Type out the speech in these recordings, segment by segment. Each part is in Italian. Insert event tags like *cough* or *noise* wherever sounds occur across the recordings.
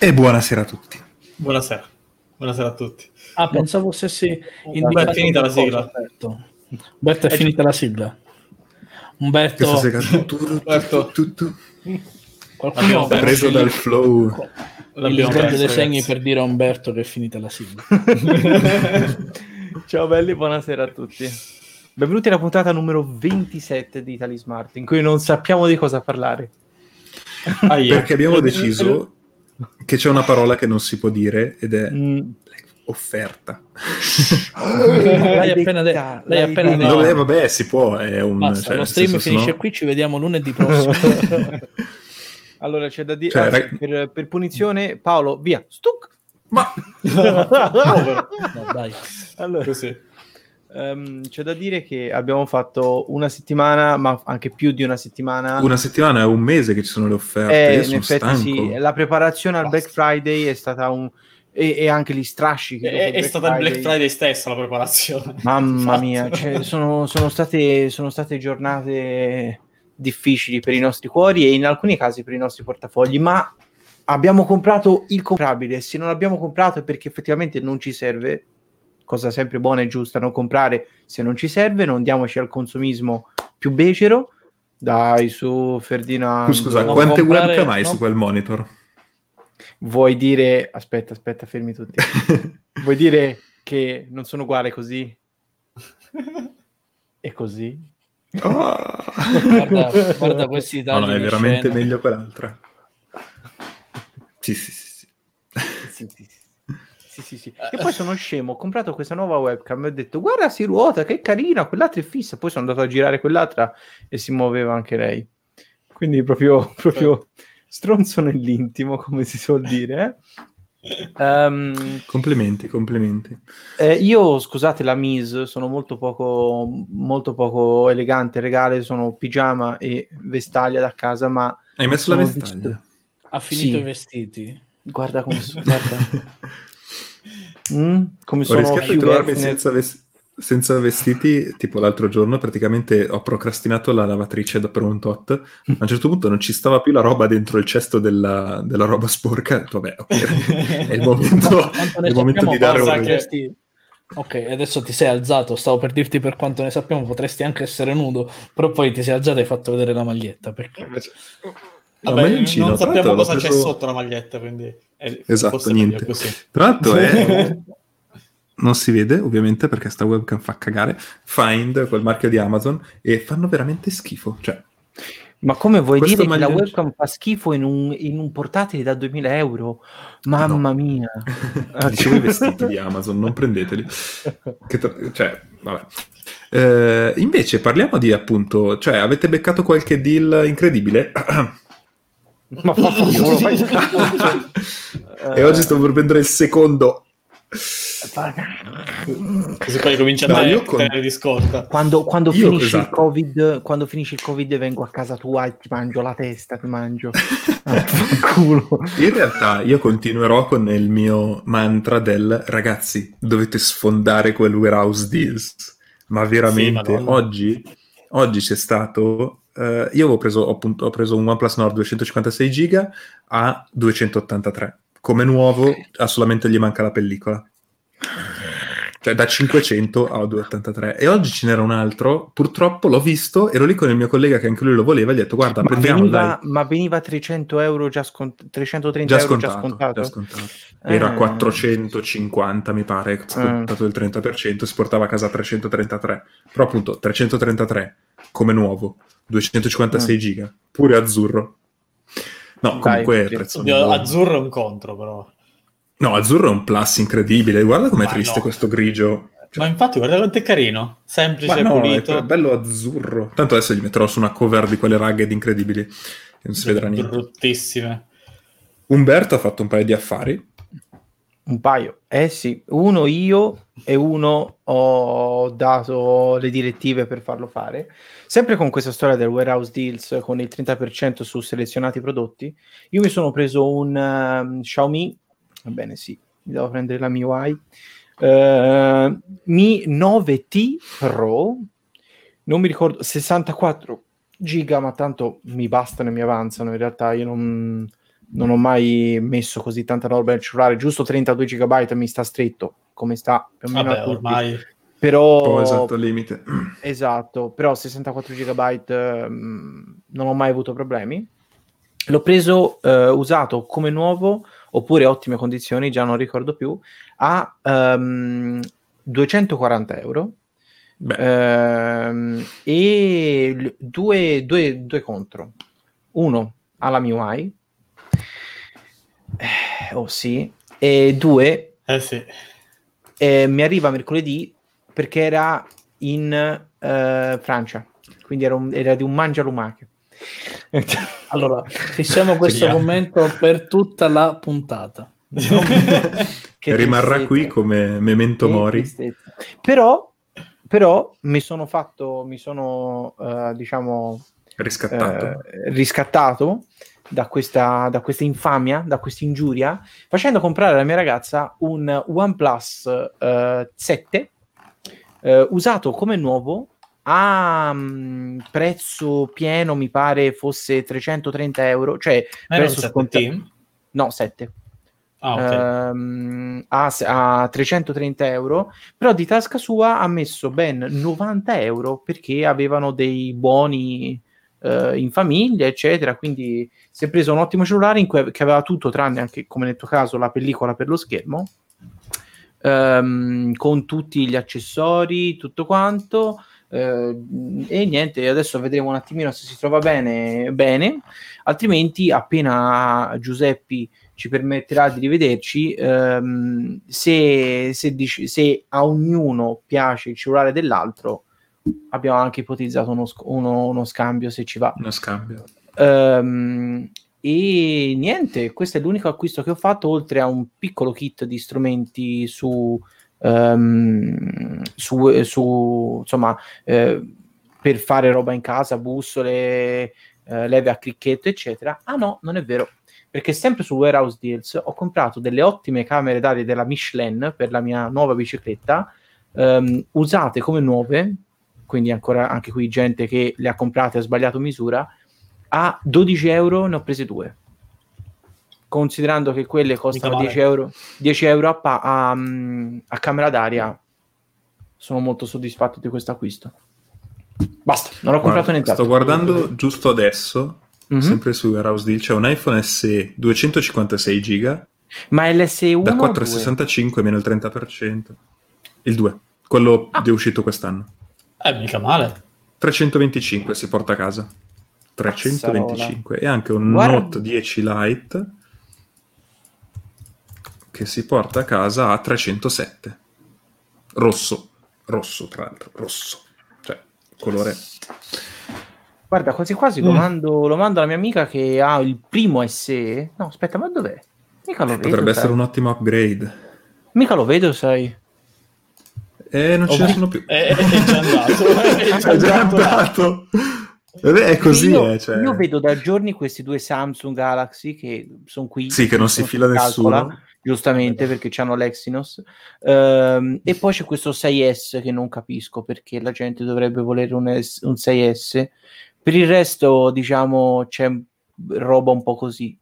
E buonasera a tutti. Buonasera. Buonasera a tutti. Ah, pensavo stessi Umberto, è finita la sigla. Umberto, Umberto è finita la sigla. Umberto, *laughs* Umberto. qualcuno ha preso dal flow. il grande dei segni per dire a Umberto che è finita la sigla. *laughs* Ciao belli, buonasera a tutti. Benvenuti alla puntata numero 27 di Italy Smart, in cui non sappiamo di cosa parlare. Ah, yeah. Perché abbiamo deciso che c'è una parola che non si può dire ed è Mm, offerta. lei è appena, de- lei è appena detto. No, eh, vabbè, si può, è un... Basta, cioè, lo stream senso, finisce sennò- qui, ci vediamo lunedì prossimo. *laughs* Allora c'è da dire, Cioè, anzi, rag- per, per punizione, Paolo, via, stuc! Ma. *laughs* *laughs* No, dai. Allora, Così. Ehm, c'è da dire che abbiamo fatto una settimana, ma anche più di una settimana. una settimana è un mese che ci sono le offerte, Eh, io in sono effetti stanco. sì, la preparazione al Basta. Black Friday è stata un... E, e anche gli strascichi. È, è stata il Black Friday stessa la preparazione. Mamma *laughs* Esatto. mia, cioè, sono, sono state, sono state giornate difficili per i nostri cuori e in alcuni casi per i nostri portafogli, ma abbiamo comprato il comprabile. Se non abbiamo comprato è perché effettivamente non ci serve, cosa sempre buona e giusta, non comprare se non ci serve, non diamoci al consumismo più becero. Dai, su Ferdinando. Scusa, non quante comprare- webcam hai no. su quel monitor? Vuoi dire... Aspetta, aspetta, fermi tutti. *laughs* Vuoi dire che non sono uguali così? E così? Ah. Guarda, *laughs* guarda questi No, no, tagli è veramente scena. meglio quell'altra. Sì, sì, sì. sì. Sì, sì, sì. Sì, sì, sì. E poi sono scemo, ho comprato questa nuova webcam e ho detto guarda si ruota, che carina, quell'altra è fissa. Poi sono andato a girare quell'altra e si muoveva anche lei. Quindi proprio, *laughs* proprio stronzo nell'intimo, come si suol dire. eh. Ehm, Complimenti, complimenti. eh, io, scusate la mise, sono molto poco, molto poco elegante, regale, sono pigiama e vestaglia da casa, ma Hai messo la vestaglia? visto- Ha finito Sì. i vestiti. guarda come, *laughs* guarda. Mm, come Ho sono rischiato di trovarmi senza, ves- senza vestiti, tipo l'altro giorno, praticamente ho procrastinato la lavatrice da per un tot. A un certo punto non ci stava più la roba dentro il cesto della, della roba sporca. Ho detto, Vabbè, ok, è il momento, *laughs* è il momento di dare un... che- Ok, adesso ti sei alzato, stavo per dirti per quanto ne sappiamo, potresti anche essere nudo, però poi ti sei alzato e hai fatto vedere la maglietta. Perché... Vabbè, non sappiamo cosa l'ho c'è preso- sotto la maglietta, quindi è, Esatto, forse niente. Tra l'altro è... *laughs* non si vede ovviamente perché sta webcam fa cagare. Find, quel marchio di Amazon, e fanno veramente schifo. Cioè, Ma come vuoi Questo dire che la webcam fa schifo in un, in un portatile da 2000 euro? Mamma mia. *laughs* dicevo i vestiti di Amazon, non prendeteli. Che tra- cioè, vabbè. Eh, invece parliamo di appunto, cioè avete beccato qualche deal incredibile? *clears throat* Ma fa *laughs* fai e oggi sto per prendere il secondo. Così poi comincia a No, dare io con- di scorta. Quando, quando Io- finisce il esatto. covid, quando finisce il covid vengo a casa tua e ti mangio la testa, ti mangio. *laughs* Ah. In realtà io continuerò con il mio mantra del ragazzi, dovete sfondare quel warehouse deals. Ma veramente, Madonna. oggi, oggi c'è stato... eh, io avevo preso, ho, appunto- ho preso un OnePlus Nord 256 giga a 283. Come nuovo, ha solamente gli manca la pellicola. Cioè da 500 a 283. E oggi ce n'era un altro, purtroppo l'ho visto, ero lì con il mio collega che anche lui lo voleva, e gli ho detto guarda, Ma prendiamo, veniva, ma veniva 300 euro già scont- 330 Già euro scontato, già scontato. già scontato. Era Eh. 450, mi pare, scontato il 30%, si portava a casa 333. Però appunto 333 come nuovo, 256 Mm. giga, pure azzurro. No, Dai, comunque prezzo azzurro è un contro, però. No, azzurro è un plus incredibile. Guarda com'è Ma triste no. questo grigio. Ma infatti, guarda quanto è carino. Semplice, Ma no, è pulito. bello azzurro. Tanto adesso gli metterò su una cover di quelle rugged incredibili. che Non si vedrà niente. Bruttissime. Umberto ha fatto un paio di affari. Un paio. Eh sì, uno io e uno ho dato le direttive per farlo fare. Sempre con questa storia del warehouse deals con il 30% su selezionati prodotti, io mi sono preso un ehm, Xiaomi, va bene sì, mi devo prendere la MIUI, eh, Mi 9T Pro, non mi ricordo, 64 giga, ma tanto mi bastano e mi avanzano, in realtà io non, non ho mai messo così tanta roba nel cellulare, giusto 32 GB mi sta stretto, come sta più o meno Vabbè, ormai Però Oh, esatto, limite. *clears throat* Esatto, però 64 GB ehm, non ho mai avuto problemi. L'ho preso eh, usato come nuovo oppure ottime condizioni, già non ricordo più, a ehm, 240 euro. Beh, Ehm, e due, due- due contro. Uno alla MIUI, oh sì, e due eh sì. eh, mi arriva mercoledì perché era in eh, Francia, quindi era, un- era di un mangia lumache. *laughs* Allora, fissiamo questo Vediamo. commento per tutta la puntata. *laughs* Che rimarrà tristezza. qui come memento Che mori. tristezza. Però, però mi sono fatto, mi sono eh, diciamo Riscattato. eh, riscattato da questa, da questa infamia, da questa ingiuria, facendo comprare alla mia ragazza un OnePlus eh, 7 eh, usato come nuovo a mm, prezzo pieno, mi pare fosse 330 euro, cioè Ma prezzo 7 scontato. No, 7 Ah, ok. ehm, a, a 330 euro, però di tasca sua ha messo ben 90 euro perché avevano dei buoni eh, in famiglia, eccetera. Quindi si è preso un ottimo cellulare cui, che aveva tutto, tranne anche come nel tuo caso la pellicola per lo schermo. ehm, con tutti gli accessori, tutto quanto. eh, e niente, adesso vedremo un attimino se si trova bene, bene. altrimenti appena Giuseppe ci permetterà di rivederci ehm, se, se, dici- se a ognuno piace il cellulare dell'altro abbiamo anche ipotizzato uno, sc- uno- uno scambio se ci va Uno scambio. Ehm, e niente, questo è l'unico acquisto che ho fatto oltre a un piccolo kit di strumenti su, ehm, su, su insomma eh, per fare roba in casa, bussole, eh, leve a cricchetto, eccetera. Ah no, non è vero, perché sempre su Warehouse Deals ho comprato delle ottime camere d'aria della Michelin per la mia nuova bicicletta, ehm, usate come nuove, quindi ancora anche qui gente che le ha comprate e ha sbagliato misura, a 12 euro ne ho prese due. Considerando che quelle costano male. 10 euro, 10 euro a, pa- a, mm, a camera d'aria, sono molto soddisfatto di questo acquisto. Basta, non ho comprato nient'altro. sto guardando giusto adesso, Mhm. sempre su Warehouse Deal, c'è un iPhone SE 256 giga Ma LSE1 da o 465 meno il 30%. Il 2, quello Ah. è uscito quest'anno. Eh, mica male. 325 si porta a casa. 325 e anche un Guarda- Note 10 Lite che si porta a casa a 307. Rosso, rosso tra l'altro, rosso. Cioè, colore Guarda, quasi quasi Mm. lo, mando, lo mando alla mia amica che ha il primo SE. No, aspetta, ma dov'è? Mica lo vedo. potrebbe sai. essere un ottimo upgrade. Mica lo vedo, sai. E non ce ne sono più. È, è già andato. *laughs* È già È già andato. andato. Vabbè, è così, io, eh, cioè. io vedo da giorni questi due Samsung Galaxy che sono qui. Sì, che non si fila calcola, nessuno. Giustamente perché hanno l'Exynos. Ehm, e poi c'è questo 6S che non capisco perché la gente dovrebbe volere un, S- un 6S. Per il resto, diciamo, c'è roba un po' così.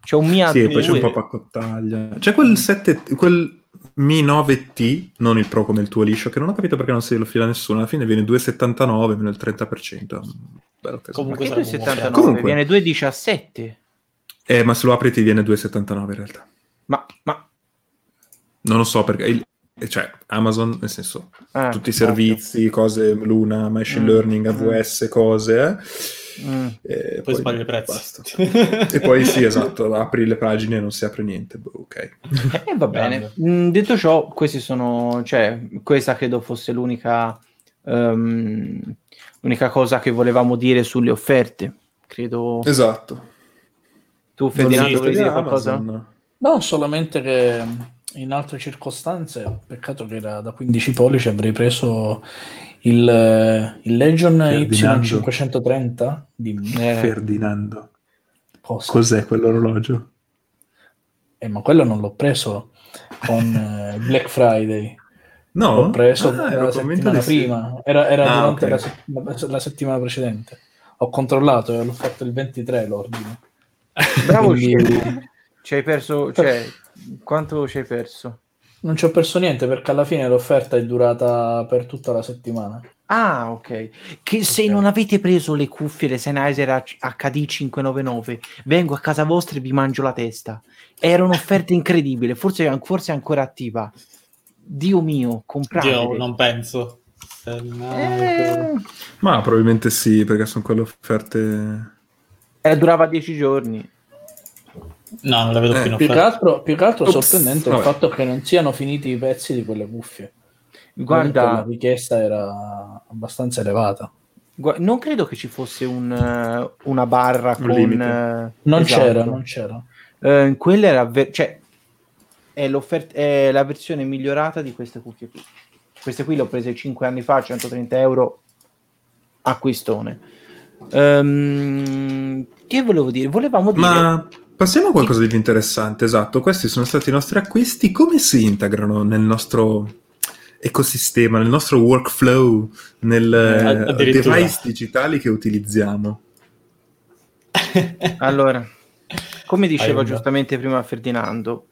C'è un Mia Sì, e 2. poi c'è un po' paccottaglia. C'è quel 7, quel Mi 9T, non il Pro come il tuo liscio, che non ho capito perché non se lo fila nessuno. Alla fine viene 2,79 meno il 30%. Bello teso. Comunque Perché sarebbe 2,79? Comunque. Viene 2,17. Eh, ma se lo apri ti viene 2,79 in realtà. Ma, ma Non lo so perché... il- eh, cioè, Amazon, nel senso, ah, tutti i servizi, cose, Luna, Machine Mm, Learning, mm. AWS, cose, eh. Mm. E Poi sbagli i prezzi. basta. E poi sì, esatto, apri le pagine e non si apre niente. Boh, ok. E Eh, va bene. Mm, detto ciò, questi sono, cioè, questa credo fosse l'unica, ehm, l'unica cosa che volevamo dire sulle offerte. Credo Esatto. tu, Ferdinando, vuoi dire Amazon. qualcosa? No, solamente che in altre circostanze, peccato che era da 15 pollici, avrei preso il, eh, il Legion Ferdinando. Y530 di Eh, Ferdinando. cosa. Cos'è quell'orologio? Eh, ma quello non l'ho preso con eh, Black Friday. No? L'ho preso Ah, la settimana prima, era, era Ah, durante ok. la, se- la- settimana precedente. Ho controllato e l'ho fatto il 23 l'ordine. Bravo Quindi-. Ci hai perso, cioè, quanto ci hai perso? Non ci ho perso niente perché alla fine l'offerta è durata per tutta la settimana. Ah, ok. Che se non avete preso le cuffie, le Sennheiser HD 599, vengo a casa vostra e vi mangio la testa. Era un'offerta incredibile, forse, forse è ancora attiva. Dio mio, compratele. Io non penso. Eh, Eh, Ma probabilmente sì, perché sono quelle offerte... eh, durava 10 giorni. No, non la vedo Eh, più in Più che altro, più che altro sorprendente è il vabbè. fatto che non siano finiti i pezzi di quelle cuffie. Comunque Guarda, la richiesta era abbastanza elevata. gua- non credo che ci fosse un, eh, una barra Un con... limite. eh, Non esatto. c'era, non c'era. Eh, quella era ver- cioè è, l'offerta- è la versione migliorata di queste cuffie qui. Queste qui le ho prese 5 anni fa, 130 euro acquistone. Ehm, che volevo dire? Volevamo dire Ma passiamo a qualcosa di più interessante, esatto. Questi sono stati i nostri acquisti. Come si integrano nel nostro ecosistema, nel nostro workflow, nel eh, addirittura. device digitali che utilizziamo? *laughs* Allora, come diceva giustamente prima Ferdinando,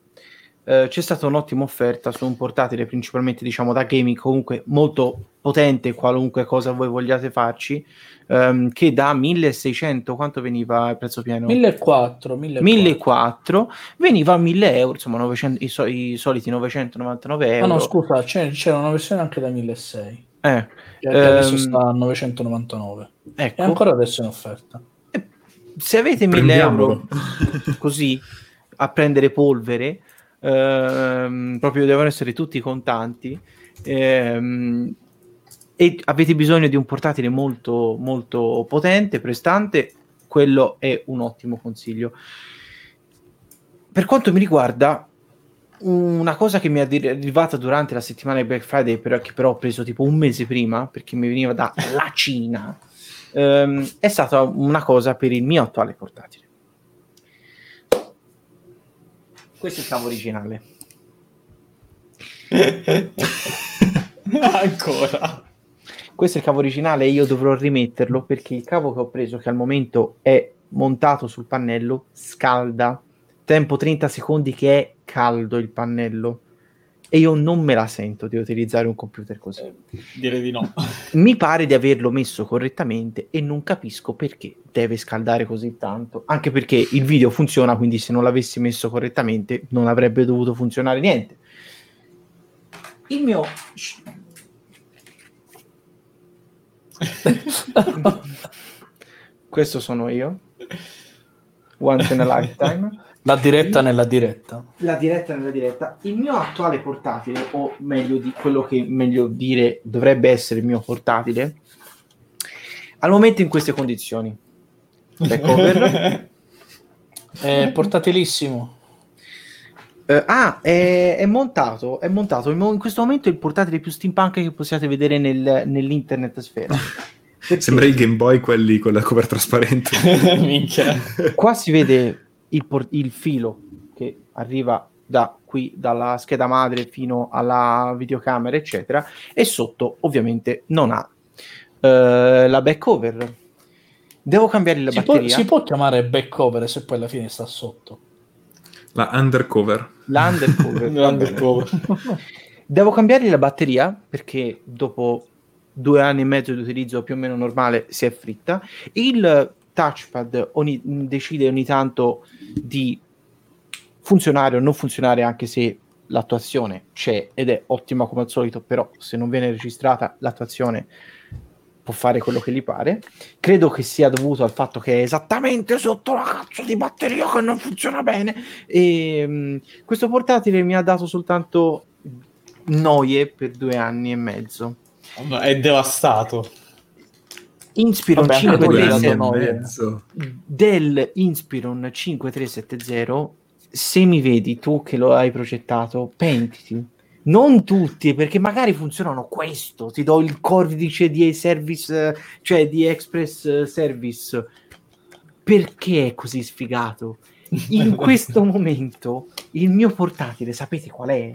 eh, c'è stata un'ottima offerta su un portatile principalmente diciamo da gaming, comunque molto potente, qualunque cosa voi vogliate farci, ehm, che da 1600, quanto veniva il prezzo pieno? 1400, 1400. 1400 veniva a 1000 euro, insomma 900 i, so- i soliti 999 Ah euro. no, scusa, c'era una versione anche da 1600, Eh, che adesso Ehm, sta a 999. ecco, E ancora adesso è in offerta. se avete 1000 Prendiamolo. euro così a prendere polvere, ehm, proprio devono essere tutti contanti. ehm, e avete bisogno di un portatile molto molto potente, prestante, quello è un ottimo consiglio. Per quanto mi riguarda, una cosa che mi è arrivata durante la settimana di Black Friday, però, che però ho preso tipo un mese prima, perché mi veniva dalla Cina, ehm, è stata una cosa per il mio attuale portatile. Questo è il cavo originale. *laughs* Ancora. Questo è il cavo originale e io dovrò rimetterlo perché il cavo che ho preso, che al momento è montato sul pannello, scalda. Tempo 30 secondi che è caldo il pannello. E io non me la sento di utilizzare un computer così. Direi di no. *laughs* Mi pare di averlo messo correttamente e non capisco perché deve scaldare così tanto. Anche perché il video funziona, quindi se non l'avessi messo correttamente non avrebbe dovuto funzionare niente. Il mio... *laughs* Questo sono io. Once in a lifetime. La diretta nella diretta. La diretta nella diretta. Il mio attuale portatile, o meglio di quello che meglio dire dovrebbe essere il mio portatile, al momento in queste condizioni. Backover. *laughs* È portatilissimo. Eh, ah, è, è montato, è montato. In questo momento è il portatile più steampunk che possiate vedere nel- nell'internet sfera. Perché Sembra i Game Boy quelli con la cover trasparente. *laughs* Minchia. qua si vede il, por- il filo che arriva da qui, dalla scheda madre fino alla videocamera, eccetera, e sotto ovviamente non ha eh, la backover. Devo cambiare la Si può, batteria. si può chiamare backover se poi alla fine sta sotto. La undercover. La undercover. *laughs* Undercover. *laughs* Devo cambiare la batteria perché dopo due anni e mezzo di utilizzo più o meno normale si è fritta. Il touchpad ogni- decide ogni tanto di funzionare o non funzionare anche se l'attuazione c'è ed è ottima come al solito, però se non viene registrata l'attuazione può fare quello che gli pare. Credo che sia dovuto al fatto che è esattamente sotto la cazzo di batteria che non funziona bene. E mh, questo portatile mi ha dato soltanto noie per due anni e mezzo. È devastato. Inspiron Vabbè, anche quelli 5370 danno e noia. mezzo. del Inspiron 5370 se mi vedi tu che lo hai progettato pentiti. Non tutti perché magari funzionano questo. Ti do il codice di service cioè di express eh, service. Perché è così sfigato? In *laughs* questo momento il mio portatile sapete qual è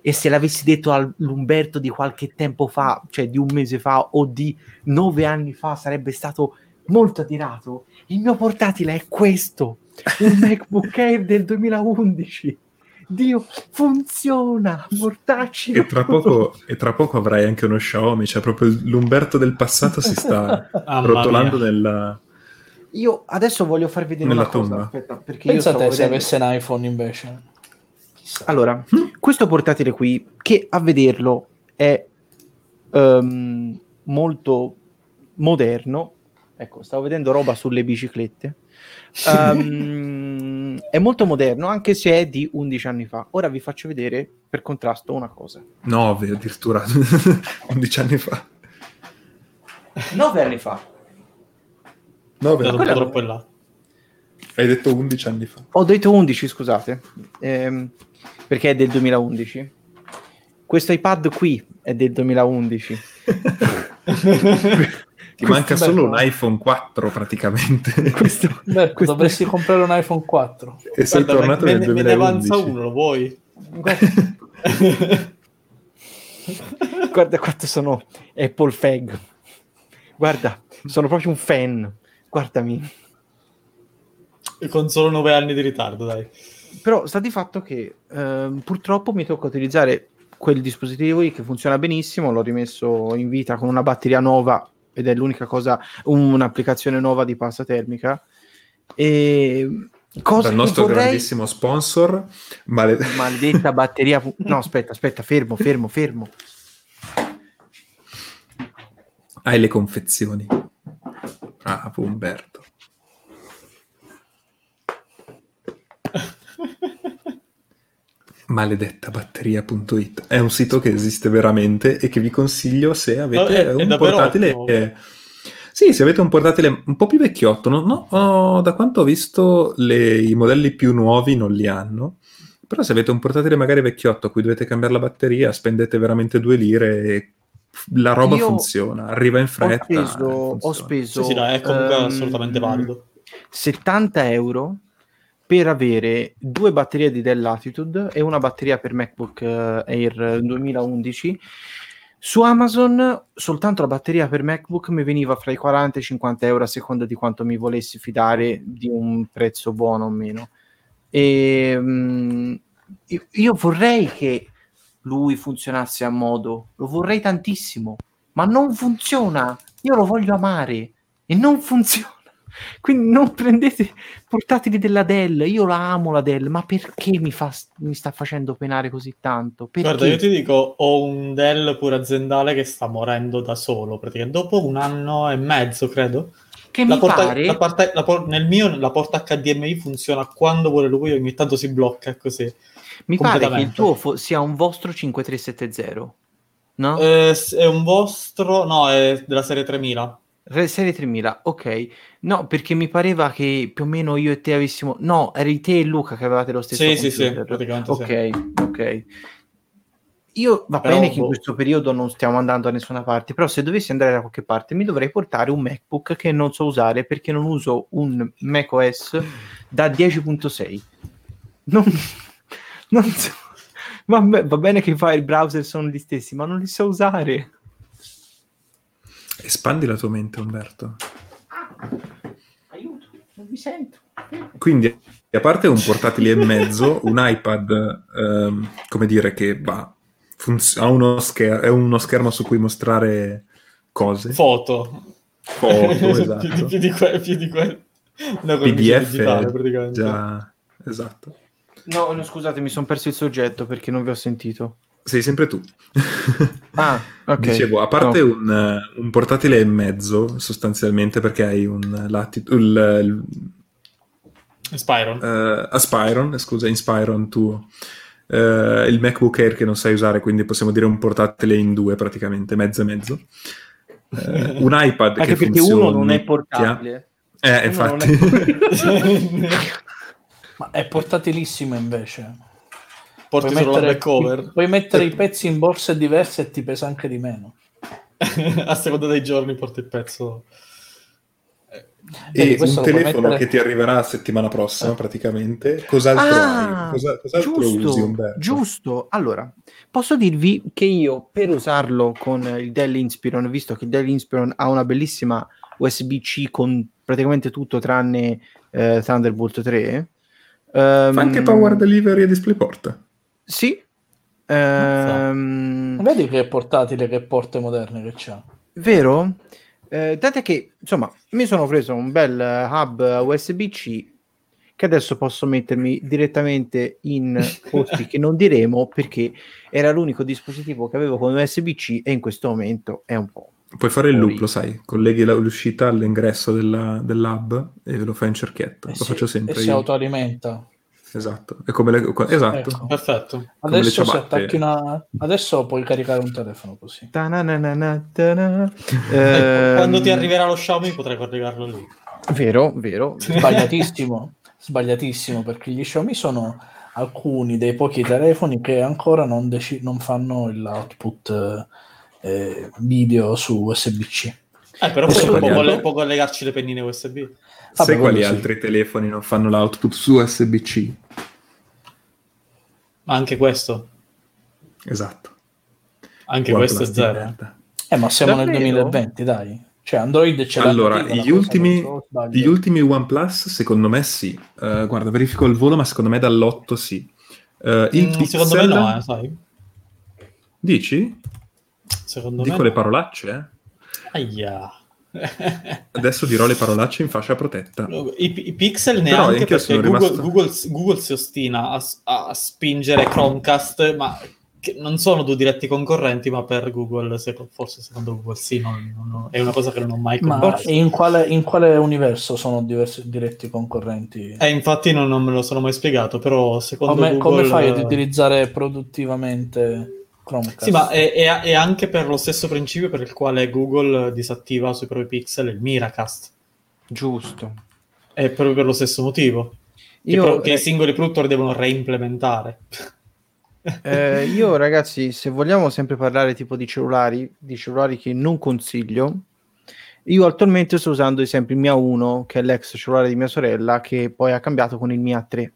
e se l'avessi detto all'Umberto di qualche tempo fa cioè di un mese fa o di nove anni fa sarebbe stato molto attirato il mio portatile è questo un *laughs* MacBook Air del 2011. Dio, funziona, mortacci. E tra, poco, e tra poco avrai anche uno Xiaomi, cioè proprio l'Umberto del passato si sta *laughs* Mamma rotolando mia. nella... Io adesso voglio far vedere Nella una cosa. tomba. Aspetta, perché io Pensa a stavo te se vedendo- avesse un iPhone invece. Chissà. Allora, questo portatile qui, che a vederlo è ehm, molto moderno, ecco, stavo vedendo roba sulle biciclette, Ehm, è molto moderno anche se è di 11 anni fa. Ora vi faccio vedere per contrasto una cosa. 9 addirittura, *laughs* 11 anni fa. 9 anni fa. 9 Dato un quella- po' troppo in là. Hai detto 11 anni fa. Ho detto 11, scusate, ehm, perché è del 2011. Questo iPad qui è del 2011. *laughs* Ti manca solo un iPhone 4 praticamente. *laughs* Questo, Beh, questo- dovresti comprare un iPhone 4. e sei Guarda, tornato me, nel me ne avanza 2011. uno, lo vuoi? guarda, *laughs* guarda quanto sono Apple Fag. Guarda, sono proprio un fan. Guardami. Con solo 9 anni di ritardo, dai. Però sta di fatto che ehm, purtroppo mi tocca utilizzare quel dispositivo lì che funziona benissimo, l'ho rimesso in vita con una batteria nuova ed è l'unica cosa, un'applicazione nuova di pasta termica. E cosa Dal nostro vorrei... grandissimo sponsor, male- *laughs* Maledetta batteria... No, aspetta, aspetta, fermo, fermo, fermo. hai le confezioni. Ah, Umberto. Maledetta batteria.it è un sito che esiste veramente e che vi consiglio se avete No, è- è un davvero portatile ottimo. sì, se avete un portatile un po' più vecchiotto no, no, oh, da quanto ho visto le- i modelli più nuovi non li hanno però se avete un portatile magari vecchiotto a cui dovete cambiare la batteria spendete veramente due lire e la roba Io funziona arriva in Ho fretta e speso, ho speso Sì, sì, no, è comunque ehm, assolutamente valido. 70 euro per avere due batterie di Dell Latitude e una batteria per MacBook eh, Air 2011. Su Amazon soltanto la batteria per MacBook mi veniva fra i 40 e i 50 euro a seconda di quanto mi volessi fidare di un prezzo buono o meno. E, mm, io, io vorrei che lui funzionasse a modo, lo vorrei tantissimo, ma non funziona. Io lo voglio amare e non funziona. Quindi non prendete portatili della Dell. Io la amo la Dell, ma perché mi, fa, mi sta facendo penare così tanto? Perché? Guarda, io ti dico, ho un Dell pure aziendale che sta morendo da solo, praticamente dopo un anno e mezzo, credo. che La mi porta, pare la porta- la por- nel mio la porta HDMI funziona quando vuole lui, ogni tanto si blocca così. mi pare che il tuo fo- sia un vostro 5370, no? Eh, è un vostro, no, è della serie 3000. Re- Serie 3000, ok. No, perché mi pareva che più o meno io e te avessimo... No, eri te e Luca che avevate lo stesso Sì, sì, sì, computer. praticamente sì. Ok, ok. Io va Però, bene che in boh. questo periodo non stiamo andando da nessuna parte, però se dovessi andare da qualche parte mi dovrei portare un MacBook che non so usare perché non uso un macOS da 10.6. Non, non so. *laughs* Va, be- va bene che i file browser sono gli stessi, ma non li so usare. Espandi la tua mente Umberto Aiuto, non vi sento. Quindi, a parte un portatile e mezzo, un iPad, ehm, come dire, che va, funz- ha uno, scher- è uno schermo su cui mostrare cose, Foto. foto, *laughs* più, di, esatto. più di que- più di que- una cornice PDF, digitale, praticamente. già, esatto. No, no, scusate, mi sono perso il soggetto perché non vi ho sentito. Sei sempre tu. Ah, ok. Dicevo, a parte No. un, eh, un portatile e mezzo, sostanzialmente, perché hai un Latitude, il, il Spyron. eh, Aspiron, scusa, Inspiron tuo, eh, il MacBook Air che non sai usare, quindi possiamo dire un portatile in due praticamente, mezzo e mezzo. Eh, un iPad Anche che perché uno non è portabile. Eh, Uno infatti. *laughs* Ma è portatilissimo invece. Porti Puoi solo la mettere, back cover. puoi mettere i *laughs* pezzi in borse diverse e ti pesa anche di meno. a seconda dei giorni porti il pezzo. E questo un telefono mettere- che ti arriverà la settimana prossima praticamente. Cos'altro Ah, hai? Cosa- cos'altro giusto, usi Umberto? giusto. Allora, posso dirvi che io per usarlo con il Dell Inspiron, visto che il Dell Inspiron ha una bellissima USB-C con praticamente tutto tranne eh, Thunderbolt 3. Fa anche Ehm, Power Delivery e DisplayPort. Sì. Ehm, Vedi che portatile, che porte moderne che c'ha. Vero? Eh, tant'è che, insomma, mi sono preso un bel eh, hub USB-C che adesso posso mettermi direttamente in *laughs* posti che non diremo perché era l'unico dispositivo che avevo con USB-C e in questo momento è un po'. Puoi fare il loop, lo sai, colleghi la- l'uscita all'ingresso della- dell'hub e ve lo fai in cerchietto. E lo si- faccio sempre e si io. autoalimenta. Esatto. È come le- esatto. Ecco. Perfetto. Come le Adesso se attacchi una... Adesso puoi caricare un telefono così. Ta-na. Eh, Quando ti arriverà lo Xiaomi potrai collegarlo lì. Vero, vero. Sbagliatissimo. Sbagliatissimo perché gli Xiaomi sono alcuni dei pochi telefoni che ancora non, deci- non fanno l'output eh, video su USB-C. Eh, però poi può, coll- può collegarci le pennine USB. Vabbè, Sai quali sì. altri telefoni non fanno l'output su USB-C? Ma anche questo. Esatto. Anche OnePlus questo è zero. Eh, ma siamo nel Davvero? 2020, dai. Cioè, Android ce l'ha Allora, gli ultimi, gli ultimi OnePlus, secondo me sì. Eh, guarda, verifico il volo, ma secondo me dall'8 sì. Eh, il Mm, Pixel, secondo me no, eh, sai. Dici? Secondo Dico me le parolacce, eh? Aia. Adesso dirò le parolacce in fascia protetta. I, i pixel Però neanche perché Google, rimasto- Google, Google si ostina a, a spingere Chromecast, ma che non sono due diretti concorrenti, ma per Google, seco- forse secondo Google sì, non- non- è una cosa che non ho mai Ma compreso. in quale, in quale universo sono diversi diretti concorrenti? Eh, infatti non, non me lo sono mai spiegato, però secondo come, Google... come fai ad utilizzare produttivamente Chromecast? Sì, ma è, è- è anche per lo stesso principio per il quale Google disattiva sui propri pixel il Miracast. Giusto. È proprio per lo stesso motivo. Che, Io, pro- che eh, i singoli produttori devono reimplementare. Eh, *laughs* io ragazzi, se vogliamo sempre parlare tipo di cellulari, di cellulari che non consiglio, io attualmente sto usando sempre il Mia 1, che è l'ex cellulare di mia sorella, che poi ha cambiato con il Mia 3.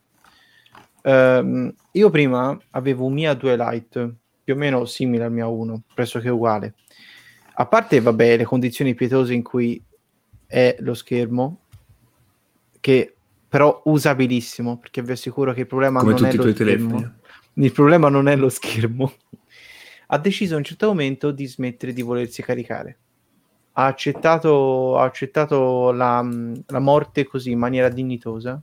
Ehm, io prima avevo un Mia 2 Lite, più o meno simile al Mia 1, pressoché uguale. A parte, vabbè, le condizioni pietose in cui è lo schermo, che però usabilissimo, perché vi assicuro che il problema Come non è tutti i lo tuoi schermo. telefoni. Il problema non è lo schermo. Ha deciso a un certo momento di smettere di volersi caricare. Ha accettato, ha accettato la, la morte così in maniera dignitosa.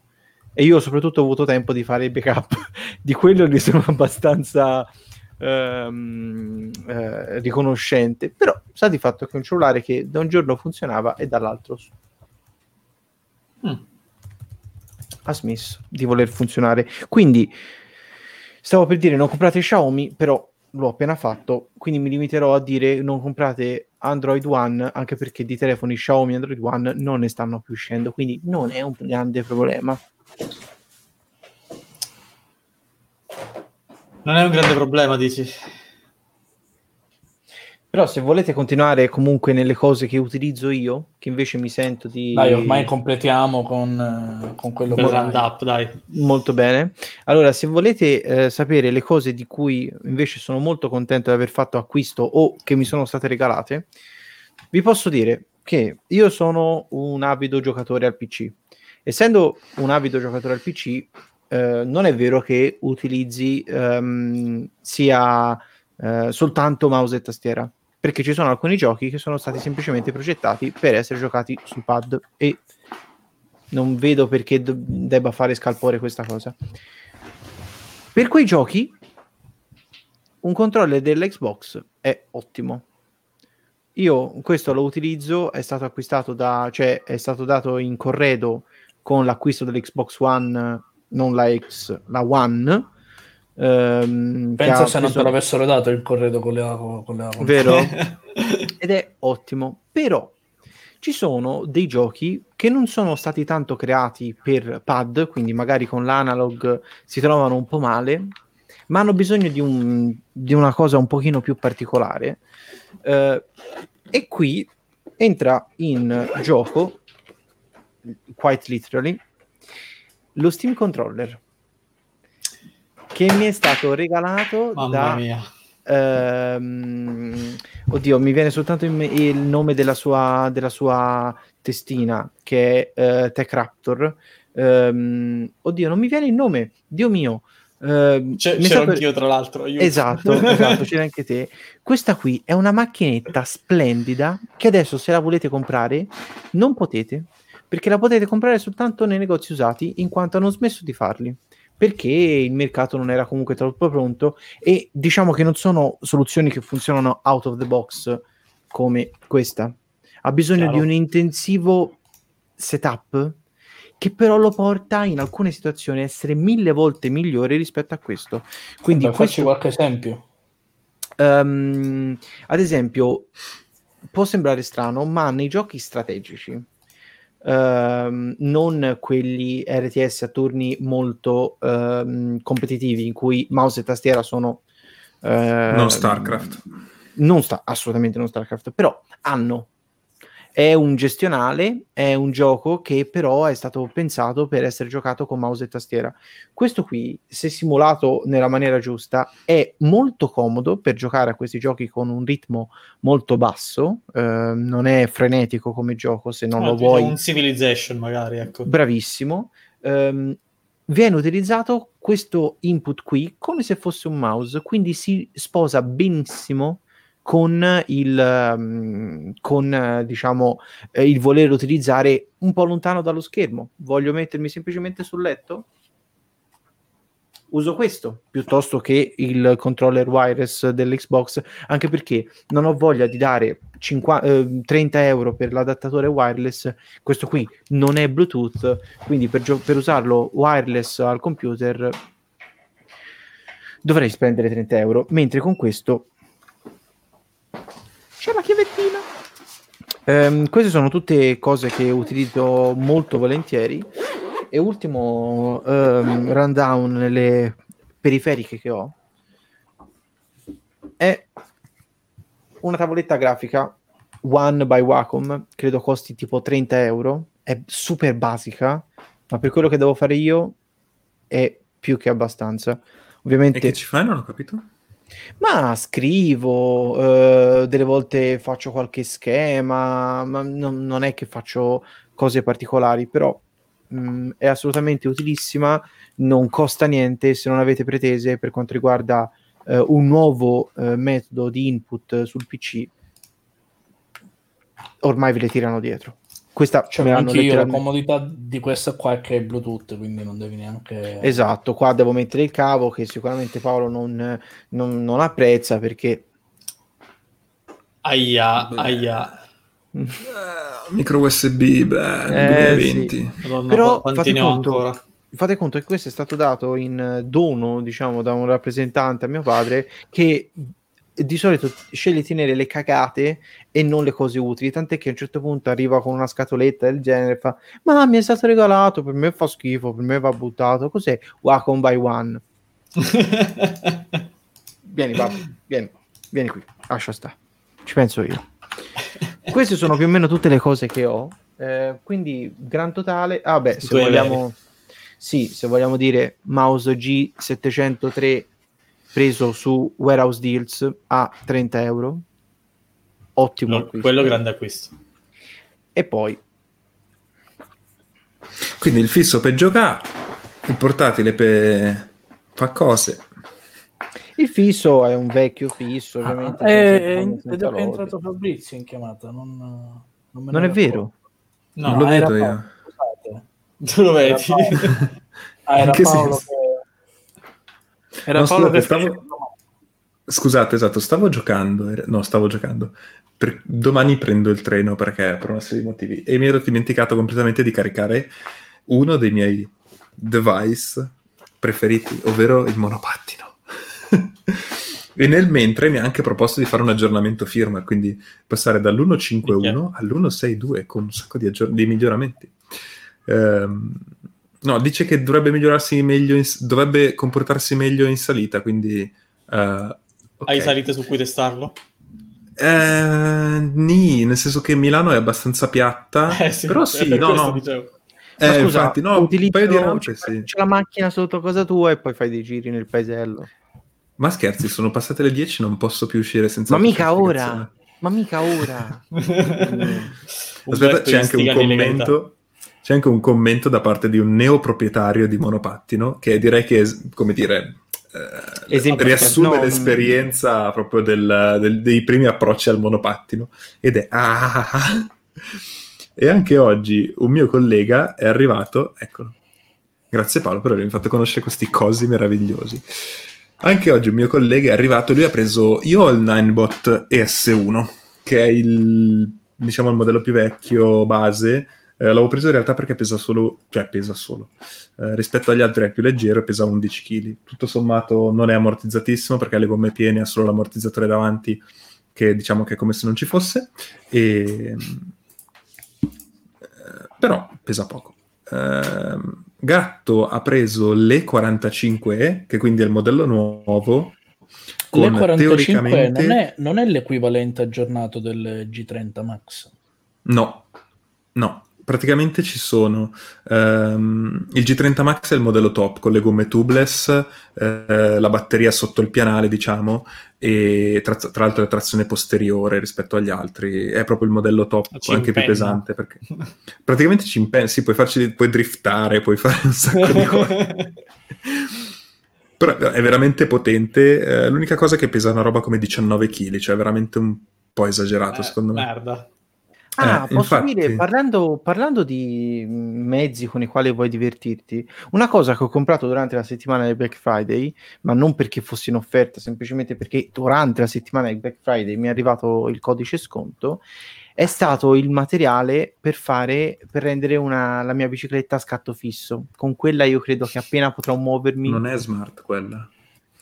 E io soprattutto ho avuto tempo di fare il backup. *laughs* di quello ne sono abbastanza ehm, eh, riconoscente. Però sa di fatto che è un cellulare che da un giorno funzionava e dall'altro Mm. ha smesso di voler funzionare. Quindi stavo per dire non comprate Xiaomi, però l'ho appena fatto, quindi mi limiterò a dire non comprate Android One, anche perché di telefoni Xiaomi e Android One non ne stanno più uscendo, quindi non è un grande problema. Non è un grande problema, dici? Però se volete continuare comunque nelle cose che utilizzo io, che invece mi sento di... Dai, ormai completiamo con, eh, con quello che round up, dai. Molto bene. Allora, se volete eh, sapere le cose di cui invece sono molto contento di aver fatto acquisto o che mi sono state regalate, vi posso dire che io sono un avido giocatore al PC. Essendo un avido giocatore al PC, eh, non è vero che utilizzi ehm, sia eh, soltanto mouse e tastiera, perché ci sono alcuni giochi che sono stati semplicemente progettati per essere giocati sul pad e non vedo perché do- debba fare scalpore questa cosa. Per quei giochi, un controller dell'Xbox è ottimo. Io questo lo utilizzo, è stato acquistato da, cioè è stato dato in corredo con l'acquisto dell'Xbox One, non la X, la One. ehm, ha se non te l'avessero dato il corredo con le, con le Vero? *laughs* ed è ottimo. Però ci sono dei giochi che non sono stati tanto creati per pad, quindi magari con l'analog si trovano un po' male, ma hanno bisogno di, un- di una cosa un pochino più particolare. Eh, e qui entra in gioco, quite literally, lo Steam Controller che mi è stato regalato Mamma da mia. ehm, oddio, mi viene soltanto me- il nome della sua, della sua testina, che è eh, Tech Raptor. Ehm, oddio, non mi viene il nome, Dio mio. Ehm, C'è, c'ero per- anch'io, tra l'altro. aiuto. Esatto, *laughs* esatto, c'era anche te. Questa qui è una macchinetta splendida che adesso se la volete comprare non potete, perché la potete comprare soltanto nei negozi usati in quanto hanno smesso di farli. Perché il mercato non era comunque troppo pronto e diciamo che non sono soluzioni che funzionano out of the box come questa. Ha bisogno Chiaro. di un intensivo setup che però lo porta in alcune situazioni a essere mille volte migliore rispetto a questo. Quindi Beh, questo, facci qualche esempio. ehm, ad esempio, può sembrare strano, ma nei giochi strategici, ehm, non quelli RTS a turni molto ehm, competitivi, in cui mouse e tastiera sono... ehm, Non StarCraft. non sta assolutamente non StarCraft, però hanno. È un gestionale, è un gioco che però è stato pensato per essere giocato con mouse e tastiera. Questo qui, se simulato nella maniera giusta, è molto comodo per giocare a questi giochi con un ritmo molto basso, ehm, non è frenetico come gioco se non Ah, lo vuoi Un Civilization, magari, ecco. bravissimo. Ehm, viene utilizzato questo input qui come se fosse un mouse, quindi si sposa benissimo con il, ehm, con, eh, diciamo, eh, il voler utilizzare un po' lontano dallo schermo. Voglio mettermi semplicemente sul letto? Uso questo piuttosto che il controller wireless dell'Xbox, anche perché non ho voglia di dare 50 eh, 30 euro per l'adattatore wireless. Questo qui non è Bluetooth, quindi per, gio- per usarlo wireless al computer dovrei spendere 30 euro, mentre con questo c'è la chiavettina. Ehm, queste sono tutte cose che utilizzo molto volentieri. E ultimo ehm, rundown nelle periferiche che ho è una tavoletta grafica One by Wacom, credo costi tipo 30 euro, è super basica, ma per quello che devo fare io è più che abbastanza. E Ovviamente che ci fai? Non ho capito. Ma scrivo, eh, delle volte faccio qualche schema, ma non, non è che faccio cose particolari, però mh, è assolutamente utilissima, non costa niente se non avete pretese per quanto riguarda eh, un nuovo eh, metodo di input sul PC, ormai ve le tirano dietro. Questa Cioè, me l'hanno anche io la comodità di questa qua è che è Bluetooth, quindi non devi neanche... Esatto, qua devo mettere il cavo che sicuramente Paolo non, non- non apprezza perché Aia, Beh. aia. Eh, micro USB, beh, Eh, 2020. Madonna, Però fate ne ho conto- ancora? fate conto che questo è stato dato in dono, diciamo, da un rappresentante a mio padre che di solito sceglie di tenere le cagate e non le cose utili, tant'è che a un certo punto arriva con una scatoletta del genere e fa ma mi è stato regalato, per me fa schifo, per me va buttato, cos'è? Wacom by one. *laughs* Vieni, papà, vieni, vieni qui, lascia sta. Ci penso io. Queste sono più o meno tutte le cose che ho. eh, quindi, gran totale. Ah, beh, se vogliamo, sì, se vogliamo dire mouse G703 preso su Warehouse Deals a 30 euro. Ottimo. No, quello grande acquisto. E poi, Quindi il fisso per giocare, il portatile per fa cose. il fisso è un vecchio fisso, ovviamente. Senza vedo che è lode. entrato Fabrizio in chiamata, non, non, Non è ero vero? No, Non lo vedo io. Paolo, scusate. *laughs* tu lo Era vedi. Ah, era Paolo che... Era No, Paolo scusate, che stavo- Scusate, esatto, stavo giocando, no, stavo giocando. Per- Domani prendo il treno perché per una serie di motivi e mi ero dimenticato completamente di caricare uno dei miei device preferiti, ovvero il monopattino. *laughs* e nel mentre mi ha anche proposto di fare un aggiornamento firmware, quindi passare dall'1.5.1 all'1.6.2 con un sacco di, aggior- di miglioramenti. Ehm, no, dice che dovrebbe migliorarsi meglio, in- dovrebbe comportarsi meglio in salita, quindi... eh, ok. Hai salite su cui testarlo? Eh, nì, nel senso che Milano è abbastanza piatta, *laughs* Eh sì, però sì, per no, no. dicevo. Eh, scusa, infatti, no, un utilizzo- paio di rampe, c'è, sì. c'è la macchina sotto casa tua e poi fai dei giri nel paesello. Ma scherzi, sono passate le 10, non posso più uscire senza... Ma mica ora! Ma mica ora! *laughs* Aspetta, c'è anche un commento. C'è anche un commento da parte di un neoproprietario di monopattino che direi che, come dire, eh, Esempio- riassume no, l'esperienza proprio del- del- dei primi approcci al monopattino ed è ah! *laughs* e anche oggi un mio collega è arrivato eccolo grazie Paolo per avermi fatto conoscere questi cosi meravigliosi anche oggi un mio collega è arrivato lui ha preso io ho il Ninebot ES1 che è il diciamo il modello più vecchio base Eh, l'avevo preso in realtà perché pesa solo cioè pesa solo eh, rispetto agli altri è più leggero e pesa 11 kg. Tutto sommato non è ammortizzatissimo perché ha le gomme piene, ha solo l'ammortizzatore davanti che diciamo che è come se non ci fosse, e... eh, però pesa poco. Ehm, Gatto ha preso le 45E, che quindi è il modello nuovo, con Le 45 teoricamente... non è, non è l'equivalente aggiornato del G30 Max. No, no. Praticamente ci sono ehm, il G30 Max è il modello top con le gomme tubeless, eh, la batteria sotto il pianale, diciamo, e tra, tra l'altro la trazione posteriore rispetto agli altri. È proprio il modello top, Ci anche più impenna. pesante. Perché praticamente ci impensi, puoi, farci, puoi driftare, puoi fare un sacco di cose. *laughs* Però è veramente potente. eh, l'unica cosa è che pesa una roba come 19 kg, cioè è veramente un po' esagerato, Eh, secondo me. Merda. Ah, Eh, posso infatti. dire, parlando, parlando di mezzi con i quali vuoi divertirti, una cosa che ho comprato durante la settimana del Black Friday, ma non perché fosse in offerta, semplicemente perché durante la settimana del Black Friday mi è arrivato il codice sconto, è stato il materiale per fare, per rendere una, la mia bicicletta a scatto fisso. Con quella io credo che appena potrò muovermi, Non è smart quella.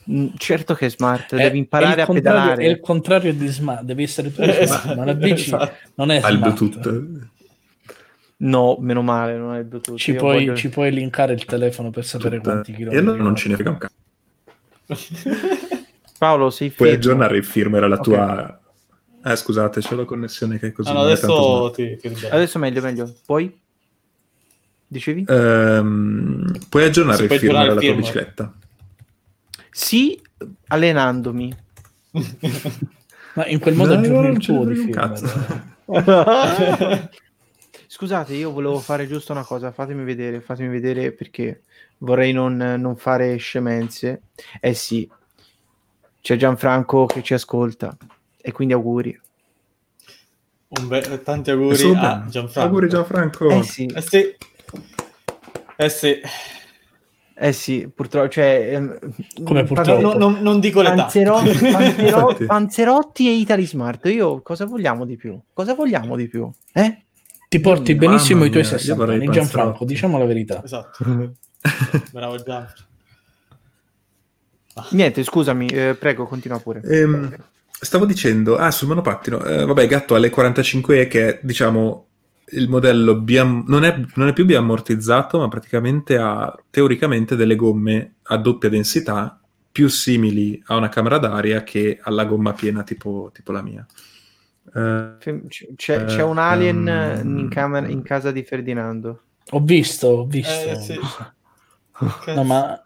Mm, certo che è smart, È- devi imparare a contrario- pedalare. È il contrario di smart, devi essere tu Eh, smart, ma la bici esatto. non è smart. Bluetooth. No, meno male, non è il Bluetooth. Ci puoi, voglio- ci puoi linkare il telefono per sapere Tutta- quanti E chilometri. allora non ce ne frega un cazzo. *laughs* Paolo, sei Puoi fermo. aggiornare il firmware alla Ok. tua... Eh, scusate, c'è la connessione che è così. No, no, non è tanto adesso ti, ti. Adesso meglio, meglio. Poi? Dicevi? Ehm, puoi aggiornare Si il firmware alla tua bicicletta. Sì, allenandomi. Ma in quel modo non il tuo di firmware. *laughs* Scusate, io volevo fare giusto una cosa. Fatemi vedere, fatemi vedere perché vorrei non, non fare scemenze. Eh sì, c'è Gianfranco che ci ascolta e quindi auguri. Un be- tanti auguri a. Gianfranco. Auguri Gianfranco. Eh sì, Eh sì. Eh sì. Eh sì, purtroppo. Cioè, ehm, Come parlo- purtroppo? No, non, non dico l'età. Panzerotti, Panzero- *laughs* Infatti. Panzerotti e Italy Smart. Io cosa vogliamo di più? Cosa vogliamo di più? Eh? Ti porti Mamma benissimo i tuoi mia, io 60 vorrei anni, Gianfranco, panzerotti. diciamo la verità. Esatto. *laughs* Bravo Gian. *laughs* Niente, scusami, eh, prego, continua pure. Ehm, stavo dicendo, ah, sul monopattino, eh, vabbè, Gatto ha le 45E che è, diciamo, il modello biam- non, è, non è più biammortizzato, ma praticamente ha teoricamente delle gomme a doppia densità più simili a una camera d'aria che alla gomma piena tipo, tipo la mia. Eh, Fem- c- C'è, c'è un alien Ehm, in, camera, in casa di Ferdinando. Ho visto, ho visto. Eh, sì. *laughs* No, ma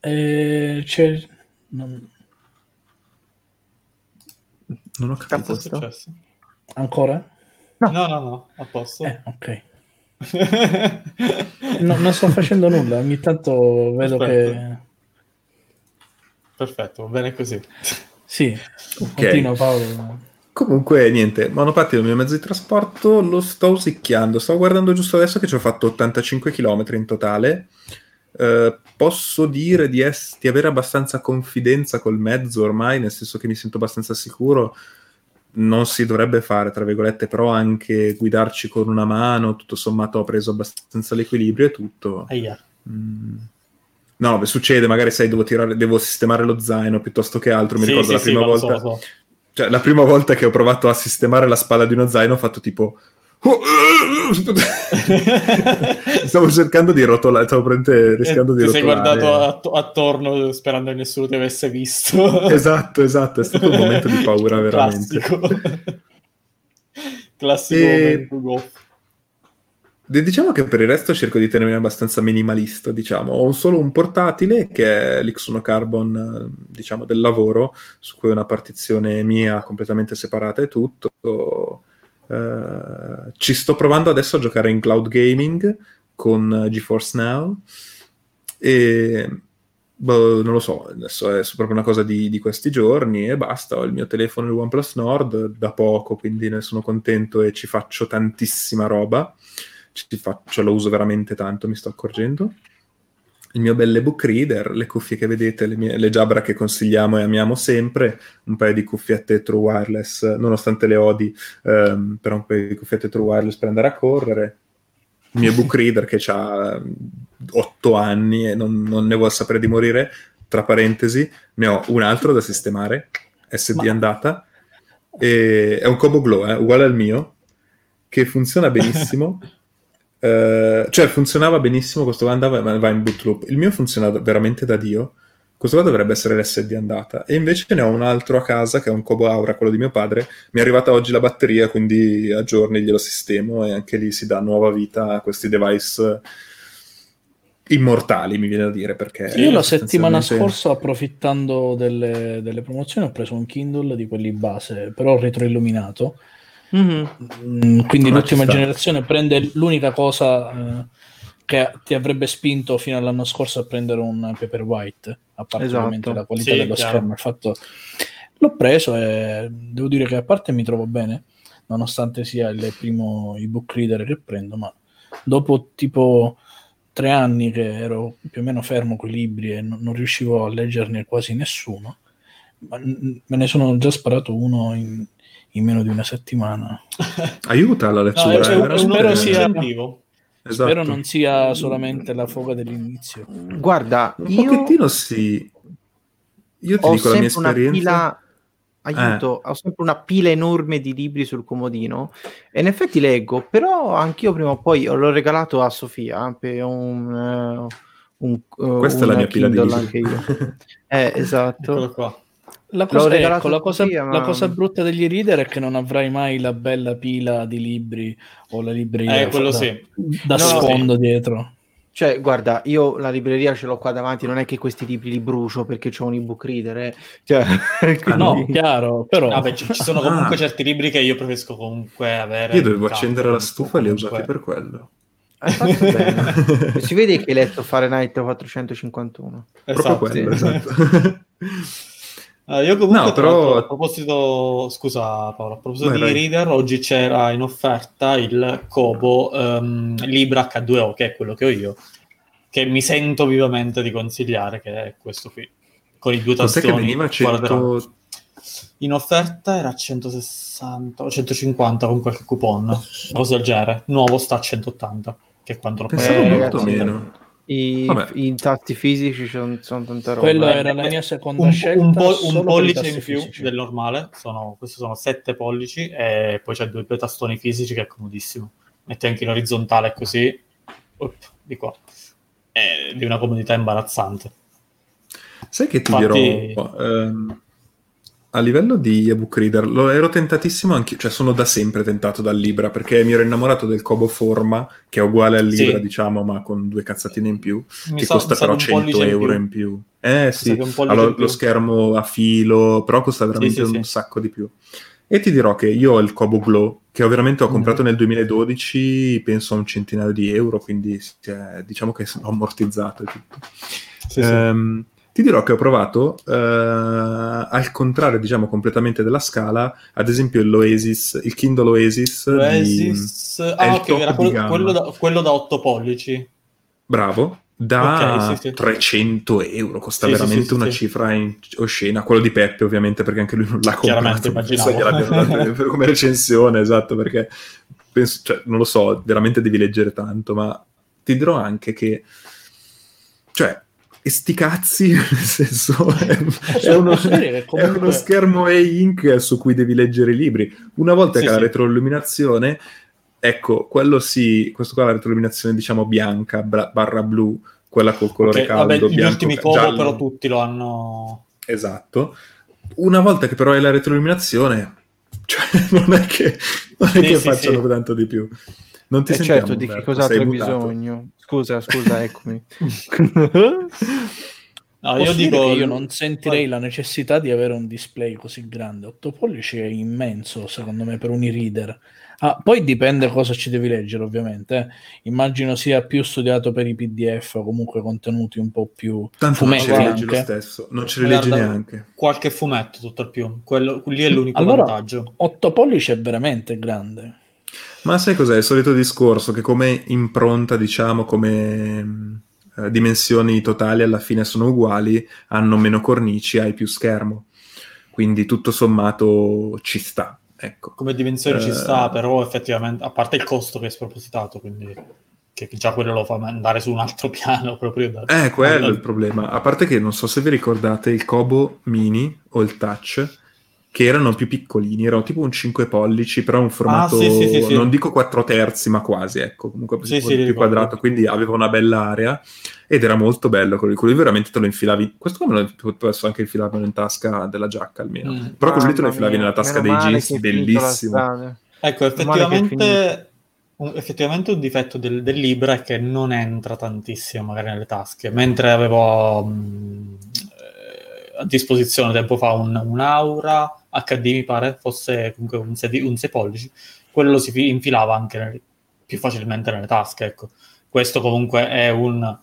eh, c'è... non- non ho capito. Ancora? No, no, no, a posto. Eh, ok. No, non sto facendo nulla, ogni tanto vedo Aspetta. che... Perfetto, va bene così. Sì, Ok. continua Paolo. Comunque, niente, monopattino, il mio mezzo di trasporto, lo sto usicchiando. Sto guardando giusto adesso che ci ho fatto 85 km in totale. Eh, posso dire di, es- di avere abbastanza confidenza col mezzo ormai, nel senso che mi sento abbastanza sicuro. Non si dovrebbe fare, tra virgolette, però anche guidarci con una mano, tutto sommato ho preso abbastanza l'equilibrio e tutto. Aia. Mm. No, beh, succede, magari sai, devo, tirare, devo sistemare lo zaino piuttosto che altro. Mi Sì, ricordo sì, la sì, prima so, volta lo so. cioè, la prima volta che ho provato a sistemare la spalla di uno zaino ho fatto tipo... *laughs* stavo cercando di rotolare, stavo rischiando di Ti sei rotolare. guardato att- attorno sperando che nessuno ti avesse visto. *laughs* Esatto, esatto, è stato un momento di paura *laughs* veramente. Classico. Classico E- momento Diciamo che per il resto cerco di tenermi abbastanza minimalista, diciamo. Ho solo un portatile che è l'X1 Carbon, eh, diciamo, del lavoro, su cui ho una partizione mia completamente separata e tutto. Eh, ci sto provando adesso a giocare in cloud gaming con GeForce Now e boh, non lo so, adesso è proprio una cosa di, di questi giorni e basta. Ho il mio telefono, il OnePlus Nord, da poco, quindi ne sono contento e ci faccio tantissima roba ci faccio, lo uso veramente tanto, mi sto accorgendo. Il mio belle book reader, le cuffie che vedete, le, mie, le Jabra che consigliamo e amiamo sempre, un paio di cuffiette true wireless, nonostante le odi, ehm, però un paio di cuffiette true wireless per andare a correre. Il mio book reader che ha otto anni e non, non ne vuole sapere di morire, tra parentesi, ne ho un altro da sistemare, SD Ma- andata, e è un Kobo Glow, eh, uguale al mio, che funziona benissimo. *laughs* Eh, cioè funzionava benissimo questo qua andava va in boot loop. Il mio funziona veramente da dio. Questo qua dovrebbe essere l'SD andata. E invece ne ho un altro a casa che è un Kobo Aura quello di mio padre. Mi è arrivata oggi la batteria quindi a giorni glielo sistemo e anche lì si dà nuova vita a questi device immortali mi viene da dire perché Io la settimana scorsa, approfittando delle, delle promozioni, ho preso un Kindle di quelli base, però retroilluminato. Mhm. Mm, quindi Ah, l'ultima generazione prende l'unica cosa eh, che ti avrebbe spinto fino all'anno scorso a prendere un Paperwhite, a parte Esatto. la qualità Sì, dello chiaro. schermo. Il fatto... L'ho preso e devo dire che a parte mi trovo bene, nonostante sia il primo ebook reader che prendo, ma dopo tipo tre anni che ero più o meno fermo con i libri e non, non riuscivo a leggerne quasi nessuno, ma, me ne sono già sparato uno in, in meno di una settimana. *laughs* aiuta la No, lettura è, eh, è un, è veramente. un spero sia-. Esatto. Spero non sia solamente la foga dell'inizio. Guarda, un io pochettino sì io ti ho dico la mia sempre una esperienza pila aiuto, ho sempre una pila enorme di libri sul comodino e in effetti leggo, però anch'io prima o poi l'ho regalato a Sofia eh, per un, eh, un eh, questa è un la mia pila di Kindle libri anche io. *laughs* Eh, esatto. Eccolo qua. La cosa, ecco, la cosa- Sofia, ma- la cosa brutta degli reader è che non avrai mai la bella pila di libri o la libreria Eh, da, sì. da No, sfondo dietro. Cioè, guarda, io la libreria ce l'ho qua davanti, non è che questi libri li brucio perché ho un ebook reader, eh. Cioè, *laughs* quindi- No, chiaro, però Vabbè, ci, ci sono comunque Ah. certi libri che io preferisco comunque avere. io dovevo accendere la stufa e li ho usati per quello *laughs* bene. si vede che hai letto Fahrenheit 451. Esatto. proprio quello sì. esatto *laughs* Eh, io comunque, No, però- a proposito, scusa Paolo, a proposito Vai, di vai. reader, oggi c'era in offerta il Kobo ehm, Libra H2O, che è quello che ho io, che mi sento vivamente di consigliare, che è questo qui, con i due cos'è tastoni. che veniva quadrati. 100 In offerta era 160 o 150 con qualche coupon, una cosa del genere. Nuovo sta a 180, che è quanto lo pensavo Eh, molto meno I, i tasti fisici sono, sono tanta roba. Quello era la mia seconda un, scelta. un po- un pollice in più fisici. del normale, sono, questi sono 7 pollici e poi c'è due, due tastoni fisici che è comodissimo. Metti anche in orizzontale così, up, di qua. È di una comodità imbarazzante. sai che ti Infatti- dirò ehm, a livello di ebook reader lo ero tentatissimo anche cioè sono da sempre tentato dal Libra perché mi ero innamorato del Kobo Forma che è uguale al Libra Sì. diciamo ma con due cazzatine in più Mi che sa- costa però che un 100 pollice euro in in più. più, eh sì un allora, più. lo schermo a filo però costa veramente sì, un sì. sacco di più e ti dirò che io ho il Kobo Glow che ho veramente ho comprato Mm. nel 2012 penso a un centinaio di euro quindi si è- diciamo che sono ammortizzato e tutto Sì, sì. Ti dirò che ho provato, eh, al contrario, diciamo, completamente della scala, ad esempio l'Oasis, il Kindle Oasis, di- Oasis... è Ah, ok, era di quello, quello da, quello da 8 pollici. bravo, da Ok, sì, sì. 300 euro, costa Sì, veramente una cifra in- oscena, quello di Peppe ovviamente, perché anche lui non l'ha comprato, penso dato *laughs* come recensione, esatto, perché penso, cioè, non lo so, veramente devi leggere tanto, ma ti dirò anche che, cioè, e sti cazzi, *laughs* nel senso, è, è uno, è uno schermo e-ink su cui devi leggere i libri. Una volta Sì, che ha la sì. retroilluminazione, ecco, quello sì, questo qua è la retroilluminazione, diciamo, bianca bra- barra blu, quella col colore Ok, caldo, vabbè, gli bianco, ultimi ca- Kobo giallo. però tutti lo hanno... Esatto. Una volta che però hai la retroilluminazione, *laughs* cioè, non è che, non è Sì, che sì, facciano sì. tanto di più. Non ti Eh sentiamo, certo, di che cos'altro hai mutato. bisogno? Scusa, scusa, *laughs* eccomi. No, io dico... che io non sentirei la necessità di avere un display così grande. 8 pollici è immenso, secondo me, per un e-reader. Ah, poi dipende cosa ci devi leggere, ovviamente. eh. Immagino sia più studiato per i PDF o comunque contenuti un po' più Tanto non ce fumetti li leggi lo stesso, non ce li leggi neanche. Qualche fumetto, tutto al più. Quello, lì è l'unico Allora- vantaggio. 8 pollici è veramente grande. Ma sai cos'è? Il solito discorso che come impronta, diciamo, come eh, dimensioni totali alla fine sono uguali, hanno meno cornici, hai più schermo. Quindi tutto sommato ci sta, ecco. Come dimensione ci Eh. sta, però effettivamente, a parte il costo che è spropositato, quindi che già quello lo fa andare su un altro piano proprio da... Eh, quello è il problema. A parte che non so se vi ricordate il Kobo Mini o il Touch, che erano più piccolini, erano tipo un 5 pollici, però un formato, Ah, sì, sì, sì, sì. non dico 4 terzi, ma quasi, ecco, comunque Sì, più ricordo. quadrato, quindi aveva una bella area ed era molto bello, quello quello veramente te lo infilavi, questo come lo posso anche infilarlo in tasca della giacca almeno, Mm. però quello lì te lo infilavi mia, nella tasca meno dei jeans, bellissimo. Ecco, effettivamente un, effettivamente un difetto del, del Libra è che non entra tantissimo magari nelle tasche, mentre avevo mh, eh, a disposizione tempo fa un, un Aura HD, mi pare, fosse comunque un 6, un 6 pollici, quello si fi- infilava anche nel- più facilmente nelle tasche, ecco. Questo comunque è un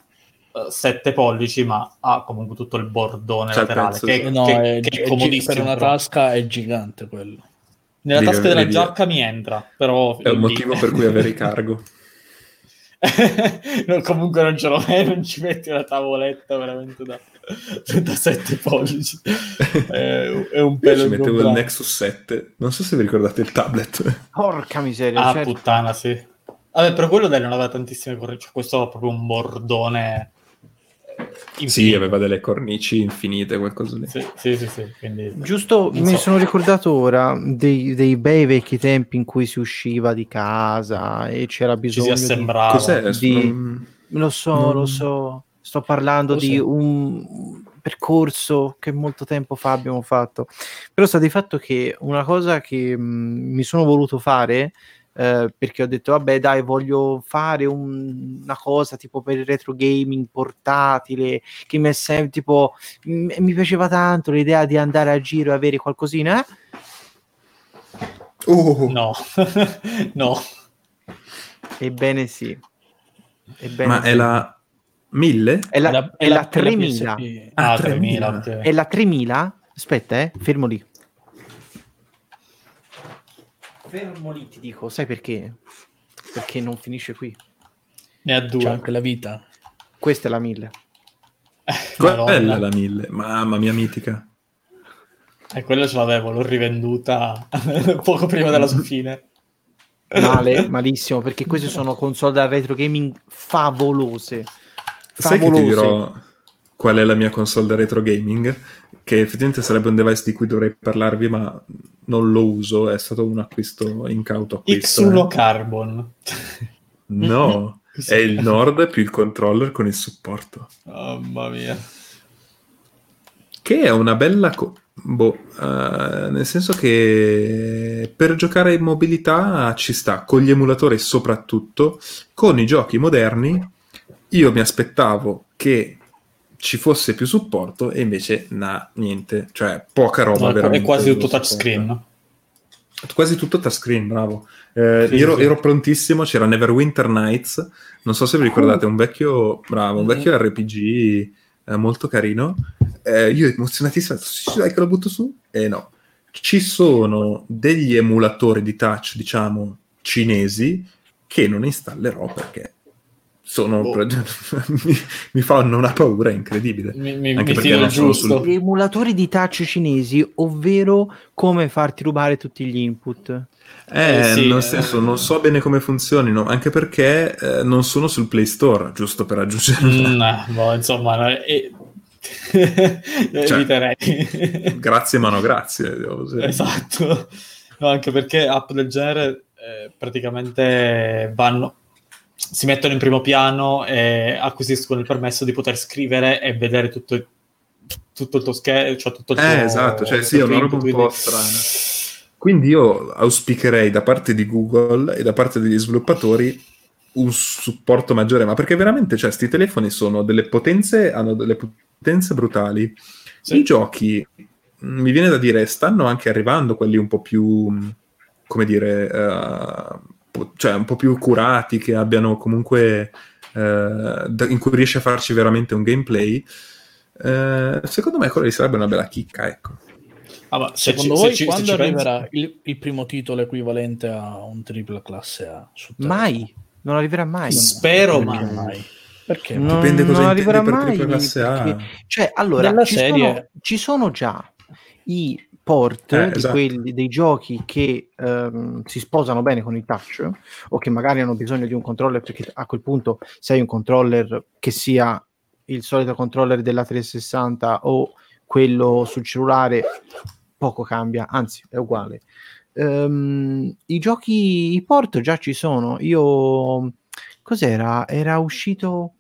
7 pollici, ma ha comunque tutto il bordone il laterale, pezzo, che. No, che- è, che è comodissimo. per una tasca è gigante quello. Nella Lì, tasca della giacca mi entra, però... È un lì- motivo per cui avere i cargo. *laughs* No, comunque non ce l'ho mai, non ci metti una tavoletta veramente da, da 7 pollici. *laughs* È, è un Io pelo ci mettevo il. Nexus 7, non so se vi ricordate il tablet. *laughs* Porca miseria, Ah, certo. puttana, sì. Vabbè, però quello dai non aveva tantissime cornici. Cioè, questo era proprio un bordone. Sì, infinito. aveva delle cornici infinite, qualcosa lì. Sì, sì, sì, sì, quindi... Giusto, Non mi so. sono ricordato ora dei, dei bei vecchi tempi in cui si usciva di casa e c'era Ci si bisogno di... Cos'è? di- Non- Lo so, Non- lo so, sto parlando di un percorso che molto tempo fa abbiamo fatto, però sta di fatto che una cosa che mh, mi sono voluto fare eh, perché ho detto vabbè dai voglio fare un- una cosa tipo per il retro gaming portatile che mi è sempre tipo m- mi piaceva tanto l'idea di andare a giro e avere qualcosina eh? Oh, No, *laughs* no. ebbene sì Ebbene ma è sì. la 1000? è la, È è la è 3000 PSP. Ah, Ah, 3000, 3000. ok. È la 3000? Aspetta, eh, fermo lì. Fermo lì, ti dico, sai perché? Perché non finisce qui. Ne ha C'è due. anche la vita. Questa è la 1000. Quella è la 1000, mamma mia mitica. E quella ce l'avevo, l'ho rivenduta *laughs* poco prima della sua fine. Male, malissimo, perché queste sono console da retro gaming favolose. Sai che ti dirò qual è la mia console da retro gaming? Che effettivamente sarebbe un device di cui dovrei parlarvi, ma non lo uso, è stato un acquisto incauto acquisto. X1 eh. Carbon. *laughs* No, è il Nord più il controller con il supporto. Mamma mia. Che è una bella... co- boh, eh, nel senso che per giocare in mobilità ci sta, con gli emulatori soprattutto, con i giochi moderni io mi aspettavo che ci fosse più supporto e invece na, niente, cioè poca roba No, è veramente. quasi tutto touchscreen. Quasi tutto touchscreen, bravo. Eh, Sì, ero, sì. ero prontissimo, c'era Neverwinter Nights, non so se vi ricordate, un vecchio, bravo, un vecchio RPG eh, molto carino. Eh, io emozionatissimo, sì, dai che lo butto su, e no. Ci sono degli emulatori di touch, diciamo, cinesi, che non installerò perché sono... Boh. *laughs* mi, mi fanno una paura incredibile. Mi, mi, Anche mi perché filo non sono giusto. sul- Gli emulatori di touch cinesi, ovvero come farti rubare tutti gli input. Eh, Eh, sì, nel eh. senso, non so bene come funzionino, anche perché eh, non sono sul Play Store, giusto per aggiungere. Mm, eh, boh, insomma, no, eh, *laughs* eviterei. grazie, ma no, grazie. esatto. No, anche perché app del genere eh, praticamente vanno, si mettono in primo piano e acquisiscono il permesso di poter scrivere e vedere tutto, il- tutto il tuo schermo, cioè tutto il tuo Eh, esatto, cioè sì, è una roba un po' strana. Quindi io auspicherei da parte di Google e da parte degli sviluppatori un supporto maggiore, ma perché veramente, cioè, questi telefoni sono delle potenze, hanno delle potenze brutali. Sì. I giochi, mi viene da dire, stanno anche arrivando quelli un po' più, come dire, eh, po- cioè un po' più curati, che abbiano comunque, eh, in cui riesce a farci veramente un gameplay. Eh, secondo me quella sarebbe una bella chicca, ecco. Ah, ma se Secondo ci- voi se ci- se quando ci arriverà il, il primo titolo equivalente a un tripla classe A? Mai, non arriverà mai. Spero, Perché ma mai? Perché? Non- Dipende cosa non arriverà per mai, classe A. perché- Cioè, allora, Nella ci, serie- sono, ci sono già i port Eh, di esatto. quelli, dei giochi che ehm, si sposano bene con il touch o che magari hanno bisogno di un controller perché a quel punto se hai un controller che sia il solito controller della 360 o quello sul cellulare poco cambia, anzi è uguale. Ehm, I giochi, i port già ci sono. Io cos'era? Era uscito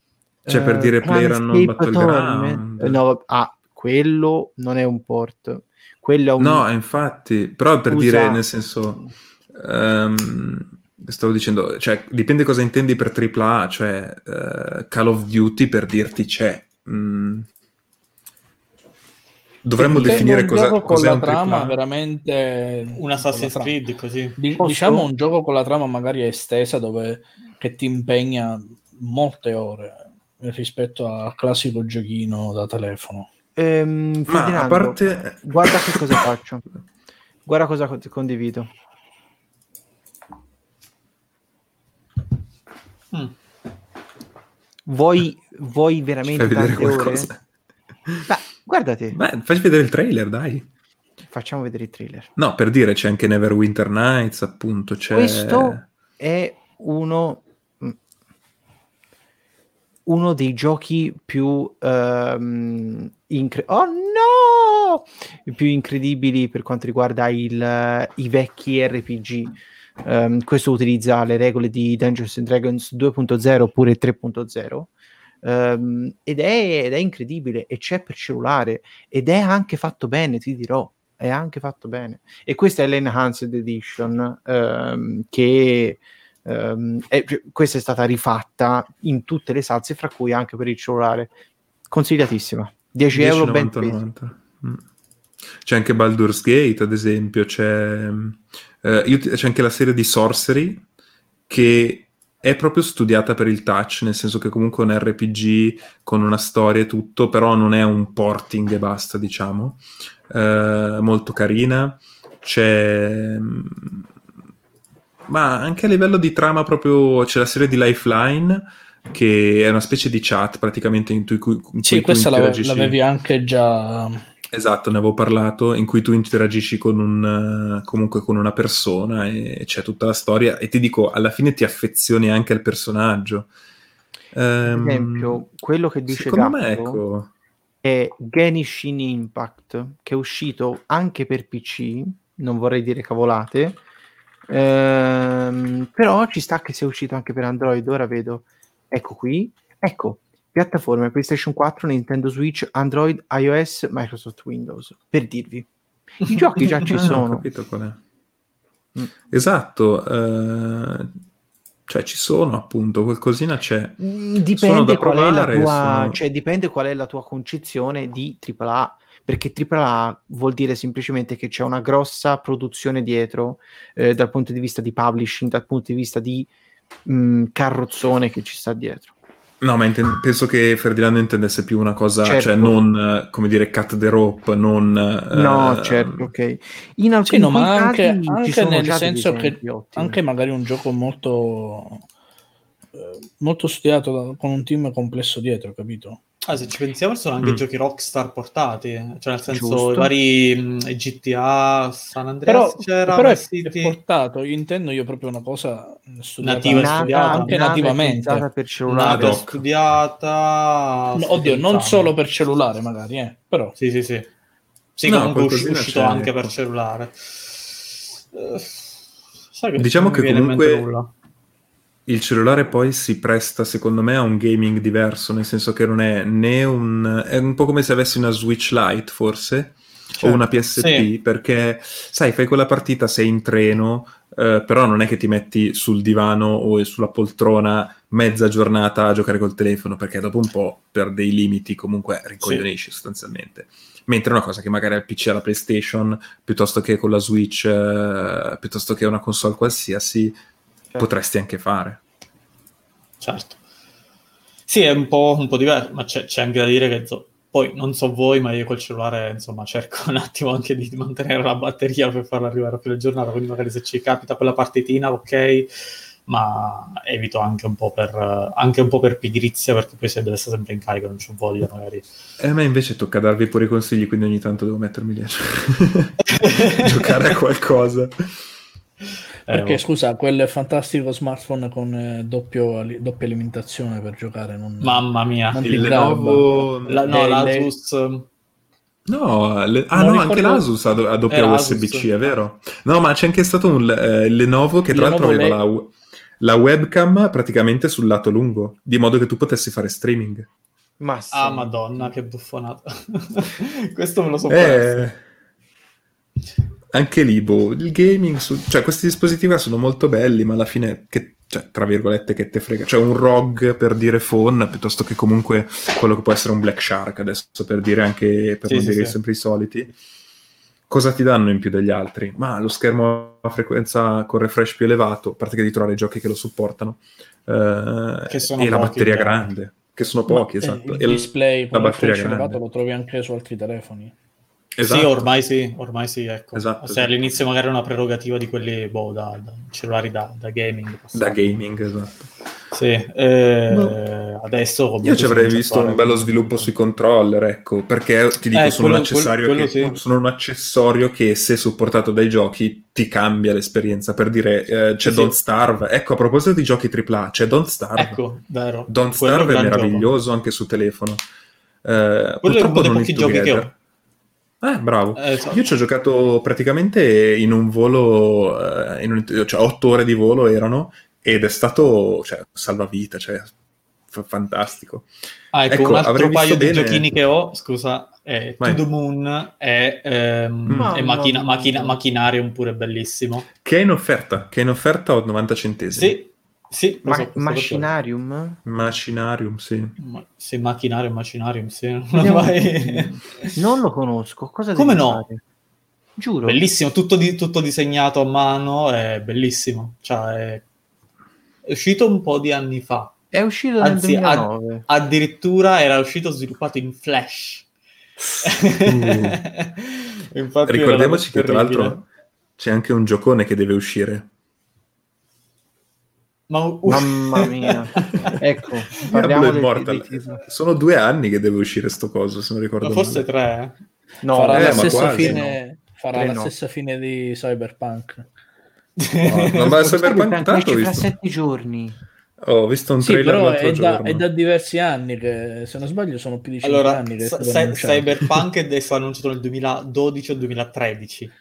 Cioè, per dire Planescape Battleground. Torment. Eh, No, ah, quello non è un port. Quello è un No, infatti, però per Usa- dire, nel senso, ehm, stavo dicendo, cioè, dipende cosa intendi per AAA, cioè eh, Call of Duty per dirti c'è. Mm. Dovremmo Diciamo definire un cosa, gioco con cos'è la un trama AAA. veramente un Assassin's con la. Creed così. Posso? diciamo un gioco con la trama magari estesa dove che ti impegna molte ore rispetto al classico giochino da telefono. Ehm, Ma a parte... guarda che cosa faccio. Guarda cosa co- condivido. Mm. Vuoi, vuoi veramente vedere qualcosa. Beh, guardate, Beh, facci vedere il trailer, dai. facciamo vedere il trailer. No, per dire, c'è anche Neverwinter Nights, appunto, c'è... Questo è uno, mm, uno dei giochi più ehm, incre- oh no! più incredibili per quanto riguarda il- i vecchi RPG. Ehm, questo utilizza le regole di Dungeons and Dragons 2.0 oppure 3.0. ehm, ed, è, ed è incredibile e c'è per cellulare ed è anche fatto bene, ti dirò, è anche fatto bene. E questa è l'Enhanced Edition ehm, che ehm, è- questa è stata rifatta in tutte le salse, fra cui anche per il cellulare. Consigliatissima. 10 euro ben 10,90. spesi. Mm. C'è anche Baldur's Gate, ad esempio, c'è, eh, io c'è anche la serie di Sorcery che è proprio studiata per il touch, nel senso che comunque è un RPG con una storia e tutto, però non è un porting e basta, diciamo. Eh, molto carina. C'è... mm, Ma anche a livello di trama proprio c'è la serie di Lifeline che è una specie di chat praticamente in cui, in Sì, tu questa interagisci- l'avevi anche già Esatto, ne avevo parlato, in cui tu interagisci con un, eh, comunque con una persona e c'è tutta la storia e ti dico, alla fine ti affezioni anche al personaggio. Ad Ehm, esempio, quello che dice secondo me, Gatto ecco, è Genshin Impact, che è uscito anche per PC, non vorrei dire cavolate, ehm, però ci sta che sia uscito anche per Android, ora vedo, ecco qui, ecco, piattaforme PlayStation 4, Nintendo Switch, Android, iOS, Microsoft Windows, per dirvi. I giochi già ci *laughs* Ah, sono. capito qual è. Mm. Esatto, eh, cioè ci sono appunto, qualcosina c'è. Mm, Dipende da qual, è la provare, tua, sono- cioè, dipende qual è la tua concezione di AAA, perché AAA vuol dire semplicemente che c'è una grossa produzione dietro eh, dal punto di vista di publishing, dal punto di vista di mh, carrozzone che ci sta dietro. No, ma inten- penso che Ferdinando intendesse più una cosa, Certo. cioè non, come dire, cut the rope, non... No, eh, certo, ok. In alcuni Sì, no, ma casi anche, anche nel senso che anche magari un gioco molto molto studiato da- con un team complesso dietro, capito? Ah, se ci pensiamo, sono anche Mm. giochi Rockstar portati, cioè nel senso Giusto. i vari mh, GTA, San Andreas Però, c'era, però è, City. è portato, io intendo io proprio una cosa studiata, Nativa Nata- studiata, anche nata nativamente. per cellulare. Nata, studiata... No, oddio, non solo per cellulare magari, eh, però Sì, sì, sì. Sì, No, comunque qualcosina uscito anche ecco. per cellulare. Eh, sai che Diciamo che mente comunque-. Il cellulare poi si presta, secondo me, a un gaming diverso, nel senso che non è né un... è un po' come se avessi una Switch Lite, forse, o una PSP Sì. perché sai fai quella partita sei in treno eh, però non è che ti metti sul divano o sulla poltrona mezza giornata a giocare col telefono perché dopo un po' per dei limiti comunque ricoglionisci sostanzialmente. Mentre una cosa che magari al PC alla PlayStation piuttosto che con la Switch eh, piuttosto che una console qualsiasi potresti anche fare Certo. Sì, è un po', un po' diverso, ma c'è, c'è anche da dire che so- poi non so voi, ma io col cellulare insomma cerco un attimo anche di mantenere la batteria per farla arrivare a fine giornata, quindi magari se ci capita quella partitina, ok, ma evito anche un po' per, eh, anche un po' per pigrizia, perché poi se deve essere sempre in carica non c'ho voglia magari. E a me invece tocca darvi pure i consigli, quindi ogni tanto devo mettermi lì a gio- *laughs* giocare a qualcosa. *laughs* Eh, Perché oh. scusa, quel fantastico smartphone con eh, doppio doppia alimentazione per giocare non... Mamma mia. Non Il. Lenovo... La- no, le- l'Asus... No, le- ah Non no, anche ricordo- l'Asus ha, do- ha doppia USB-C, è vero? No, ma c'è anche stato un eh, il Lenovo che tra l'altro aveva le- la, la webcam praticamente sul lato lungo, di modo che tu potessi fare streaming. Ma sì. Ah, madonna, che buffonata. *laughs* Questo me lo so perso. Eh, anche lì, boh, il gaming, su- cioè questi dispositivi sono molto belli, ma alla fine, che, cioè, tra virgolette, che te frega. Cioè un ROG per dire phone, piuttosto che comunque quello che può essere un Black Shark, adesso per dire anche, per Sì, non sì, dire sì. sempre i soliti. Cosa ti danno in più degli altri? Ma lo schermo a frequenza con refresh più elevato, a parte che di trovare i giochi che lo supportano, eh, Che sono e la batteria chiaro. grande, che sono Ma, pochi, eh, esatto. Il E display la con il batteria flash elevato grande. lo trovi anche su altri telefoni. Esatto. Sì, ormai sì, ormai sì, ecco. Esatto, Se sì. all'inizio magari è una prerogativa di quelli, boh, da, da cellulari da, da gaming. Da gaming, esatto. Sì, eh, No. adesso... comunque Io ci avrei visto un bello sviluppo sui controller, ecco, perché ti dico, Eh, sono, quello- un accessorio quello- che, quello sì. sono un accessorio che se supportato dai giochi ti cambia l'esperienza. Per dire, eh, c'è Sì, Don't sì. Starve. Ecco, a proposito di giochi AAA, c'è Don't Starve. Ecco, vero. Don't Quello Starve è meraviglioso anche su telefono. Eh, Quello è purtroppo uno dei non pochi giochi che ho. Eh, bravo. Eh, esatto. Io ci ho giocato praticamente in un volo, eh, in un- cioè otto ore di volo erano, ed è stato, cioè, salvavita, cioè, fa- fantastico. Ah, ecco, Ecco, un altro paio di bene- giochini che ho, scusa, è Vai. To The Moon è, ehm, macchina, mia. macchina, Machinarium pure bellissimo. Che è in offerta, che è in offerta a 90 centesimi. Sì, sì, Ma- so, questo Machinarium? Machinarium, sì. Ma- sì, Machinarium, Machinarium, sì. Non Vediamo- mai- *laughs* Non lo conosco. Cosa Come no? fare? Giuro. Bellissimo, tutto, di- tutto disegnato a mano, è bellissimo. Cioè, è... è uscito un po' di anni fa. È uscito nel Anzi, a- 2009. Addirittura era uscito sviluppato in Flash. *laughs* Infatti era Ricordiamoci che tra terribile. l'altro c'è anche un giocone che deve uscire. Ma, Mamma mia. *laughs* Ecco, Diablo parliamo del, Immortal. del- Sono due anni che deve uscire sto coso, se non ricordo ma forse male. tre. eh? No, farà eh, la stessa, quasi, fine, farà Tre la no. stessa fine di Cyberpunk. *laughs* No, ma Cyberpunk Cyberpunk tanto ho fra visto, sette giorni. ho visto un Sì, trailer però l'altro è da, è da diversi anni che, se non sbaglio, sono più di 5 Allora, anni che annunciato. Cyberpunk è stato annunciato nel 2012 o 2013.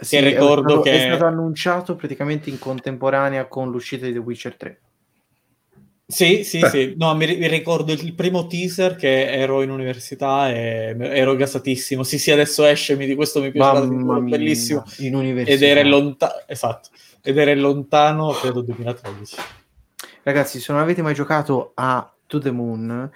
Sì, Che ricordo è stato, che- è stato annunciato praticamente in contemporanea con l'uscita di The Witcher 3. Sì, sì, Beh. sì. No, mi, ri- mi ricordo il primo teaser che ero in università e ero gasatissimo. Sì, sì, adesso esce, mi, di questo mi piace Mamma mia, bellissimo. in università. Ed era lontano, esatto, ed era lontano, credo 2013. Ragazzi, se non avete mai giocato a To The Moon,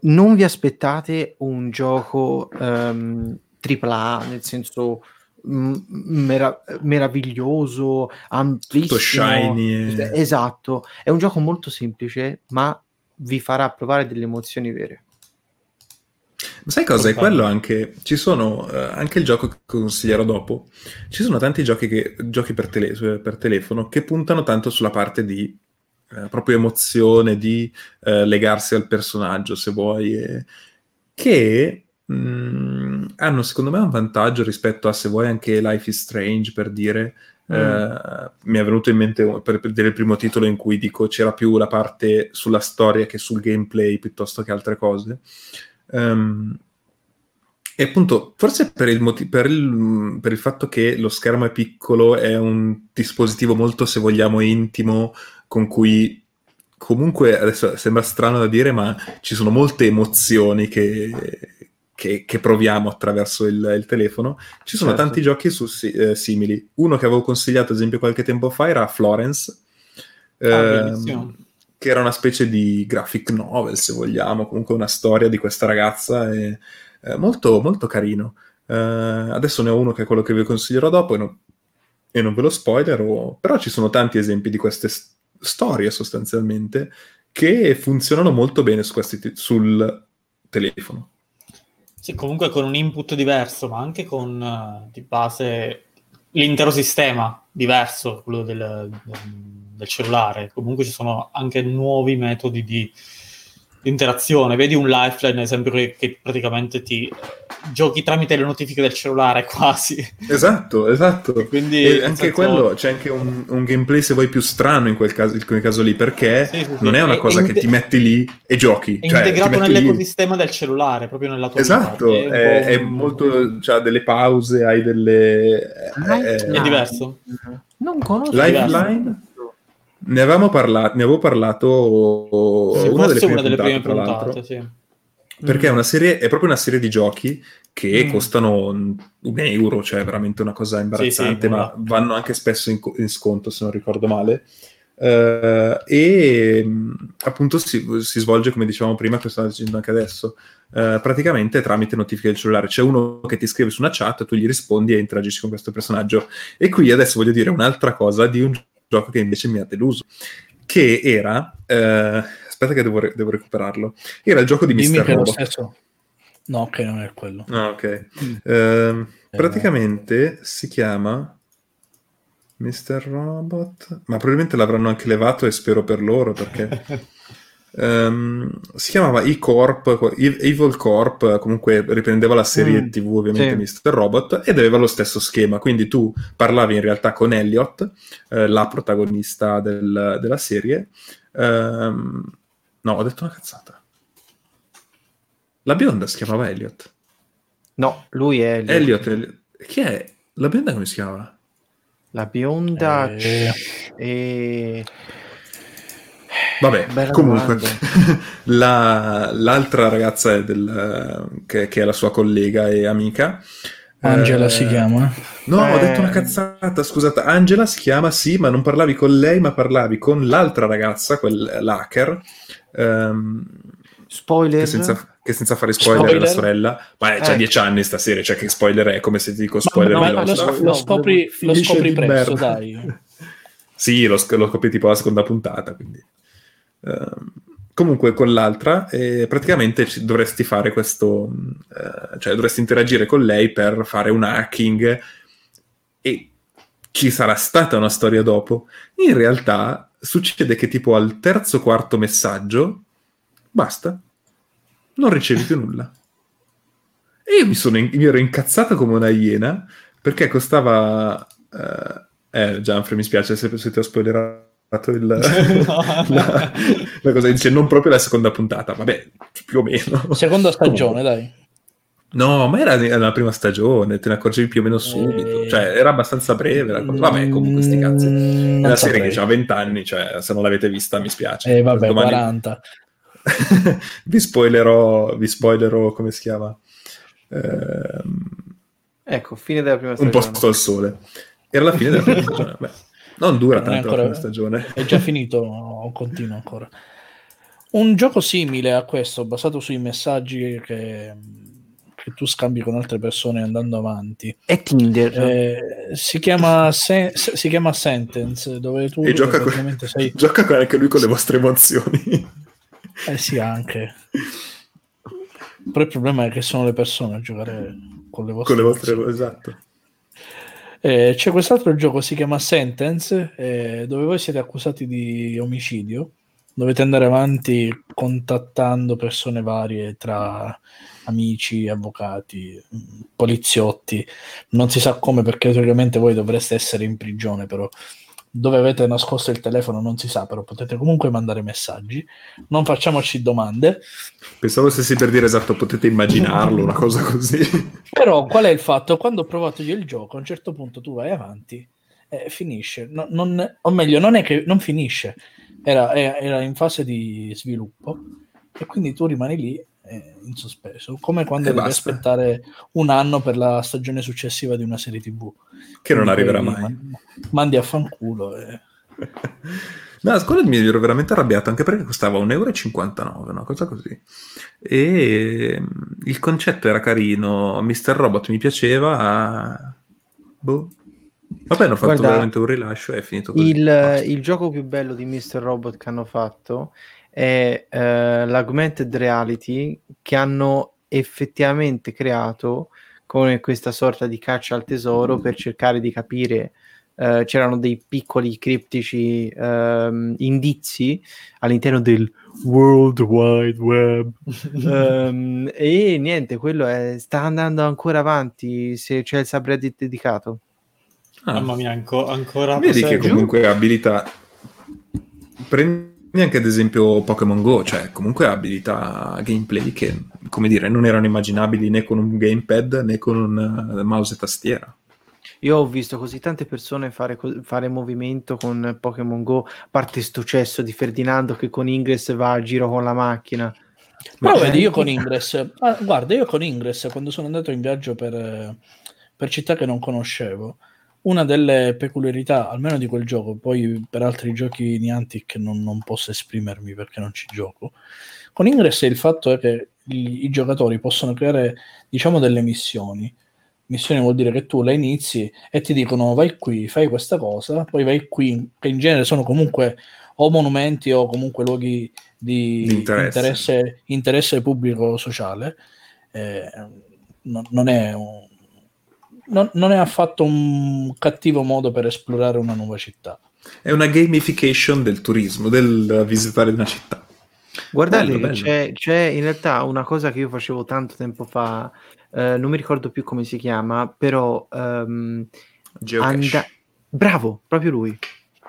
non vi aspettate un gioco ehm, AAA, nel senso mm, mera- meraviglioso, amplissimo. Tutto shiny Esatto, è un gioco molto semplice, ma vi farà provare delle emozioni vere. Ma sai cosa? È quello anche. Ci sono eh, anche il gioco che consiglierò dopo. Ci sono tanti giochi, che, giochi per, tele- per telefono che puntano tanto sulla parte di eh, proprio emozione, di eh, legarsi al personaggio, se vuoi, e- che mh, hanno secondo me un vantaggio rispetto a se vuoi anche Life is Strange per dire. eh, mi è venuto in mente per, per dire il primo titolo in cui dico c'era più la parte sulla storia che sul gameplay piuttosto che altre cose. Ehm, e appunto, forse per il, moti- per, il, per il fatto che lo schermo è piccolo, è un dispositivo molto, se vogliamo, intimo, con cui comunque, adesso sembra strano da dire, ma ci sono molte emozioni che, che, che proviamo attraverso il, il, telefono. Ci sono Certo. tanti giochi su, eh, simili. Uno che avevo consigliato, ad esempio, qualche tempo fa era Florence, Ah, ehm, che era una specie di graphic novel, se vogliamo, comunque una storia di questa ragazza, e, eh, molto, molto carino. Eh, adesso ne ho uno che è quello che vi consiglierò dopo e non, e non ve lo spoilerò, però ci sono tanti esempi di queste s- storie sostanzialmente che funzionano molto bene su questi ti- sul telefono. Sì, comunque con un input diverso, ma anche con eh, di base l'intero sistema diverso, quello del, del cellulare. Comunque ci sono anche nuovi metodi di, di interazione. Vedi un lifeline, ad esempio, che, praticamente ti giochi tramite le notifiche del cellulare *laughs* quasi. Esatto, esatto. Quindi E anche senso- quello c'è anche un, un gameplay, se vuoi, più strano in quel caso, in quel caso lì, perché Sì, sì, sì. non è una È- cosa è che ti metti lì e giochi. È cioè, integrato metti lì- nell'ecosistema del cellulare, proprio nella tua Esatto, vita. è, un po' è un- molto, c'ha delle pause, hai delle... Eh, È diverso. Non conosco. Lifeline? Ne avevamo parlato, ne avevo parlato Sì, una delle una delle prime puntate, sì. perché è, una serie, è proprio una serie di giochi che Mm. costano un euro, cioè veramente una cosa imbarazzante, Sì, ma nulla. vanno anche spesso in, in sconto, se non ricordo male. Eh, e mh, appunto si, si svolge, come dicevamo prima, che stavo dicendo anche adesso, eh, praticamente tramite notifiche del cellulare. C'è uno che ti scrive su una chat, tu gli rispondi e interagisci con questo personaggio. E qui adesso voglio dire un'altra cosa di un gioco che invece mi ha deluso, che era... eh, aspetta che devo, re- devo recuperarlo. Era il gioco di Dimmi Mr. Robot. No, che non è quello. Ah, ok. Mm. Ehm, praticamente si chiama Mr. Robot, ma probabilmente l'avranno anche levato e spero per loro perché *laughs* ehm, si chiamava E-Corp, Evil Corp, comunque riprendeva la serie Mm, TV ovviamente sì. Mr. Robot ed aveva lo stesso schema, quindi tu parlavi in realtà con Elliot, eh, la protagonista del- della serie. Ehm, no, ho detto una cazzata. La bionda si chiamava Elliot. No, lui è Elliot. Elliot, Elliot. Chi è? La bionda come si chiama? La bionda Eh. e... Vabbè, Bella comunque, *laughs* la- l'altra ragazza è del- che, che è la sua collega e amica. Angela eh, si chiama. No, ho Eh. detto una cazzata, scusate. Angela si chiama, sì, ma non parlavi con lei, ma parlavi con l'altra ragazza, quel l'hacker, ehm, Spoiler. che, senza, che senza fare spoiler, è la Spoiler? sorella. Ma c'ha Eh. dieci anni sta serie, cioè che spoiler è, come se ti dico spoiler Ma- ma lo, lo no, scopri, lo scopri presto, merda. dai. Sì, lo, lo scopri tipo la seconda puntata, quindi. Ehm, comunque con l'altra, eh, praticamente dovresti fare questo, eh, cioè dovresti interagire con lei per fare un hacking e ci sarà stata una storia dopo. In realtà succede che tipo al terzo quarto messaggio basta, non ricevi più nulla. E io mi, sono in- mi ero incazzato come una iena perché costava... eh, eh, Gianfre, mi spiace se, se ti ho spoilerato il, *laughs* *laughs* la, la cosa dice non proprio la seconda puntata, vabbè, più o meno. Seconda *laughs* stagione, dai. No, ma era nella prima stagione, te ne accorgevi più o meno subito. Eh. Cioè, era abbastanza breve la cosa. Vabbè, comunque sti cazzi. Mm, È una serie che ha 20 anni, cioè, se non l'avete vista mi spiace. Eh, vabbè, Domani- 40. vi spoilerò, vi spoilerò come si chiama? Ehm, Ecco, fine della prima un stagione. posto al sole. Era la fine della prima stagione. Beh, non dura Non è tanto la ancora- prima stagione. È già *laughs* finito o continua ancora? Un gioco simile a questo, basato sui messaggi che, che tu scambi con altre persone andando avanti, È Tinder. eh, si, chiama Sen- si chiama Sentence, dove tu E gioca, con- sei... *laughs* gioca anche lui con le vostre emozioni. *laughs* Eh sì, anche. Però il problema è che sono le persone a giocare con le vostre... con le vostre emozioni. esatto. Eh, c'è quest'altro gioco, si chiama Sentence, eh, dove voi siete accusati di omicidio. Dovete andare avanti contattando persone varie tra amici, avvocati, poliziotti. Non si sa come perché teoricamente voi dovreste essere in prigione, però dove avete nascosto il telefono non si sa, però potete comunque mandare messaggi. Non facciamoci domande. Pensavo stessi per dire esatto, potete immaginarlo, una cosa così. *laughs* Però qual è il fatto? Quando ho provato io il gioco, a un certo punto tu vai avanti e finisce. No- non- o meglio, non è che non finisce, era, era in fase di sviluppo e quindi tu rimani lì eh, in sospeso, come quando E devi aspettare un anno per la stagione successiva di una serie TV. Che non Quindi arriverà mai. man- Mandi a fanculo. E... *laughs* No, Squad mi ero veramente arrabbiato anche perché costava 1,59 euro, una cosa così. E mm, il concetto era carino, Mr. Robot mi piaceva. Boh. Vabbè, hanno fatto Guarda, veramente un rilascio e è finito così. Il, il gioco più bello di Mr. Robot che hanno fatto è eh, l'Augmented Reality che hanno effettivamente creato come questa sorta di caccia al tesoro per cercare di capire. eh, c'erano dei piccoli criptici ehm, indizi all'interno del World Wide Web *laughs* Ehm, e niente, quello è, sta andando ancora avanti se c'è il subreddit dedicato. Ah, Mamma mia, anco- ancora vedi che prosegue? comunque abilità. Prendi anche ad esempio Pokémon Go, cioè comunque abilità gameplay che, come dire, non erano immaginabili né con un gamepad né con un eh, mouse e tastiera. Io ho visto così tante persone fare, fare movimento con Pokémon Go, a parte sto cesso di Ferdinando che con Ingress va a giro con la macchina. Però Ma- vedi, io con *laughs* Ingress, ah, guarda, io con Ingress, quando sono andato in viaggio per, eh, per città che non conoscevo, una delle peculiarità, almeno di quel gioco, poi per altri giochi Niantic non, non posso esprimermi perché non ci gioco, con Ingress il fatto è che i, i giocatori possono creare, diciamo, delle missioni. Missione vuol dire che tu la inizi e ti dicono vai qui, fai questa cosa, poi vai qui, che in genere sono comunque o monumenti o comunque luoghi di interesse. interesse, interesse pubblico sociale. Eh, non, non è un- non- non è affatto un cattivo modo per esplorare una nuova città. È una gamification del turismo, del visitare una città. Guardate, Bello, bello. C'è, c'è in realtà una cosa che io facevo tanto tempo fa, eh, non mi ricordo più come si chiama, però Geocache. anda- bravo, proprio lui,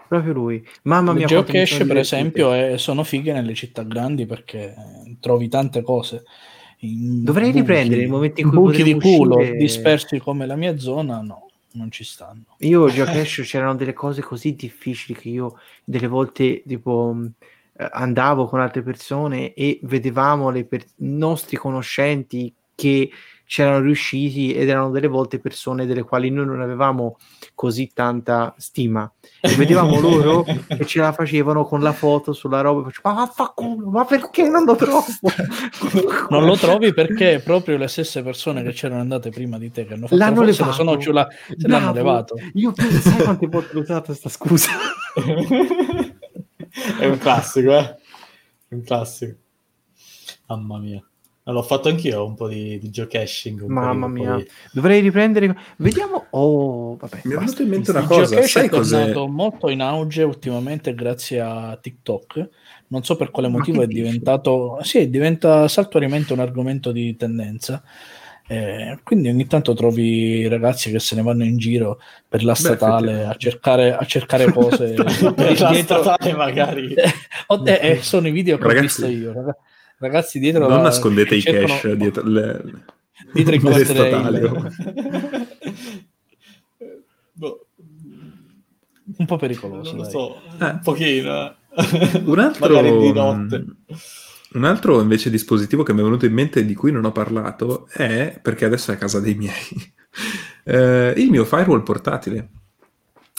proprio lui. Mamma mia, geocache, per esempio, è- sono fighe nelle città grandi perché trovi tante cose. Dovrei buchi- riprendere il momento in cui buchi di culo uscire- dispersi come la mia zona, no, non ci stanno. Io *laughs* Geocache c'erano delle cose così difficili che io delle volte tipo eh, andavo con altre persone e vedevamo le per- nostri conoscenti che c'erano riusciti ed erano delle volte persone delle quali noi non avevamo così tanta stima e vedevamo loro che *laughs* ce la facevano con la foto sulla roba ma vaffanculo ma perché non lo trovo *laughs* Non lo trovi perché proprio le stesse persone che c'erano andate prima di te che hanno fatto L'hanno la foto, sono ciula- se l'hanno levato. io sai quante volte l'ho usata sta scusa *laughs* È un classico, eh? È un classico. Mamma mia. L'ho fatto anch'io un po' di, di geocaching. Mamma mia. di- dovrei riprendere vediamo oh vabbè Mi è venuto in mente una Il cosa, sai è cos'è? tornato molto in auge ultimamente grazie a TikTok. Non so per quale motivo è diventato, sì, diventa saltuariamente un argomento di tendenza. Eh, quindi ogni tanto trovi ragazzi che se ne vanno in giro per la statale a effettivamente. cercare, a cercare *laughs* cose Per la dietro- statale magari. Oh, eh, eh, sono i video che ho Ragazzi, visto io. raga- Ragazzi dietro Non la- nascondete i cercano- cash dietro le, dietro i le costi statali. oh. *laughs* Boh, un po' pericoloso. non lo dai. so, Eh. un pochino. eh. Un altro, Magari di notte. mm, un altro invece dispositivo che mi è venuto in mente e di cui non ho parlato è, perché adesso è a casa dei miei, *laughs* eh, il mio firewall portatile,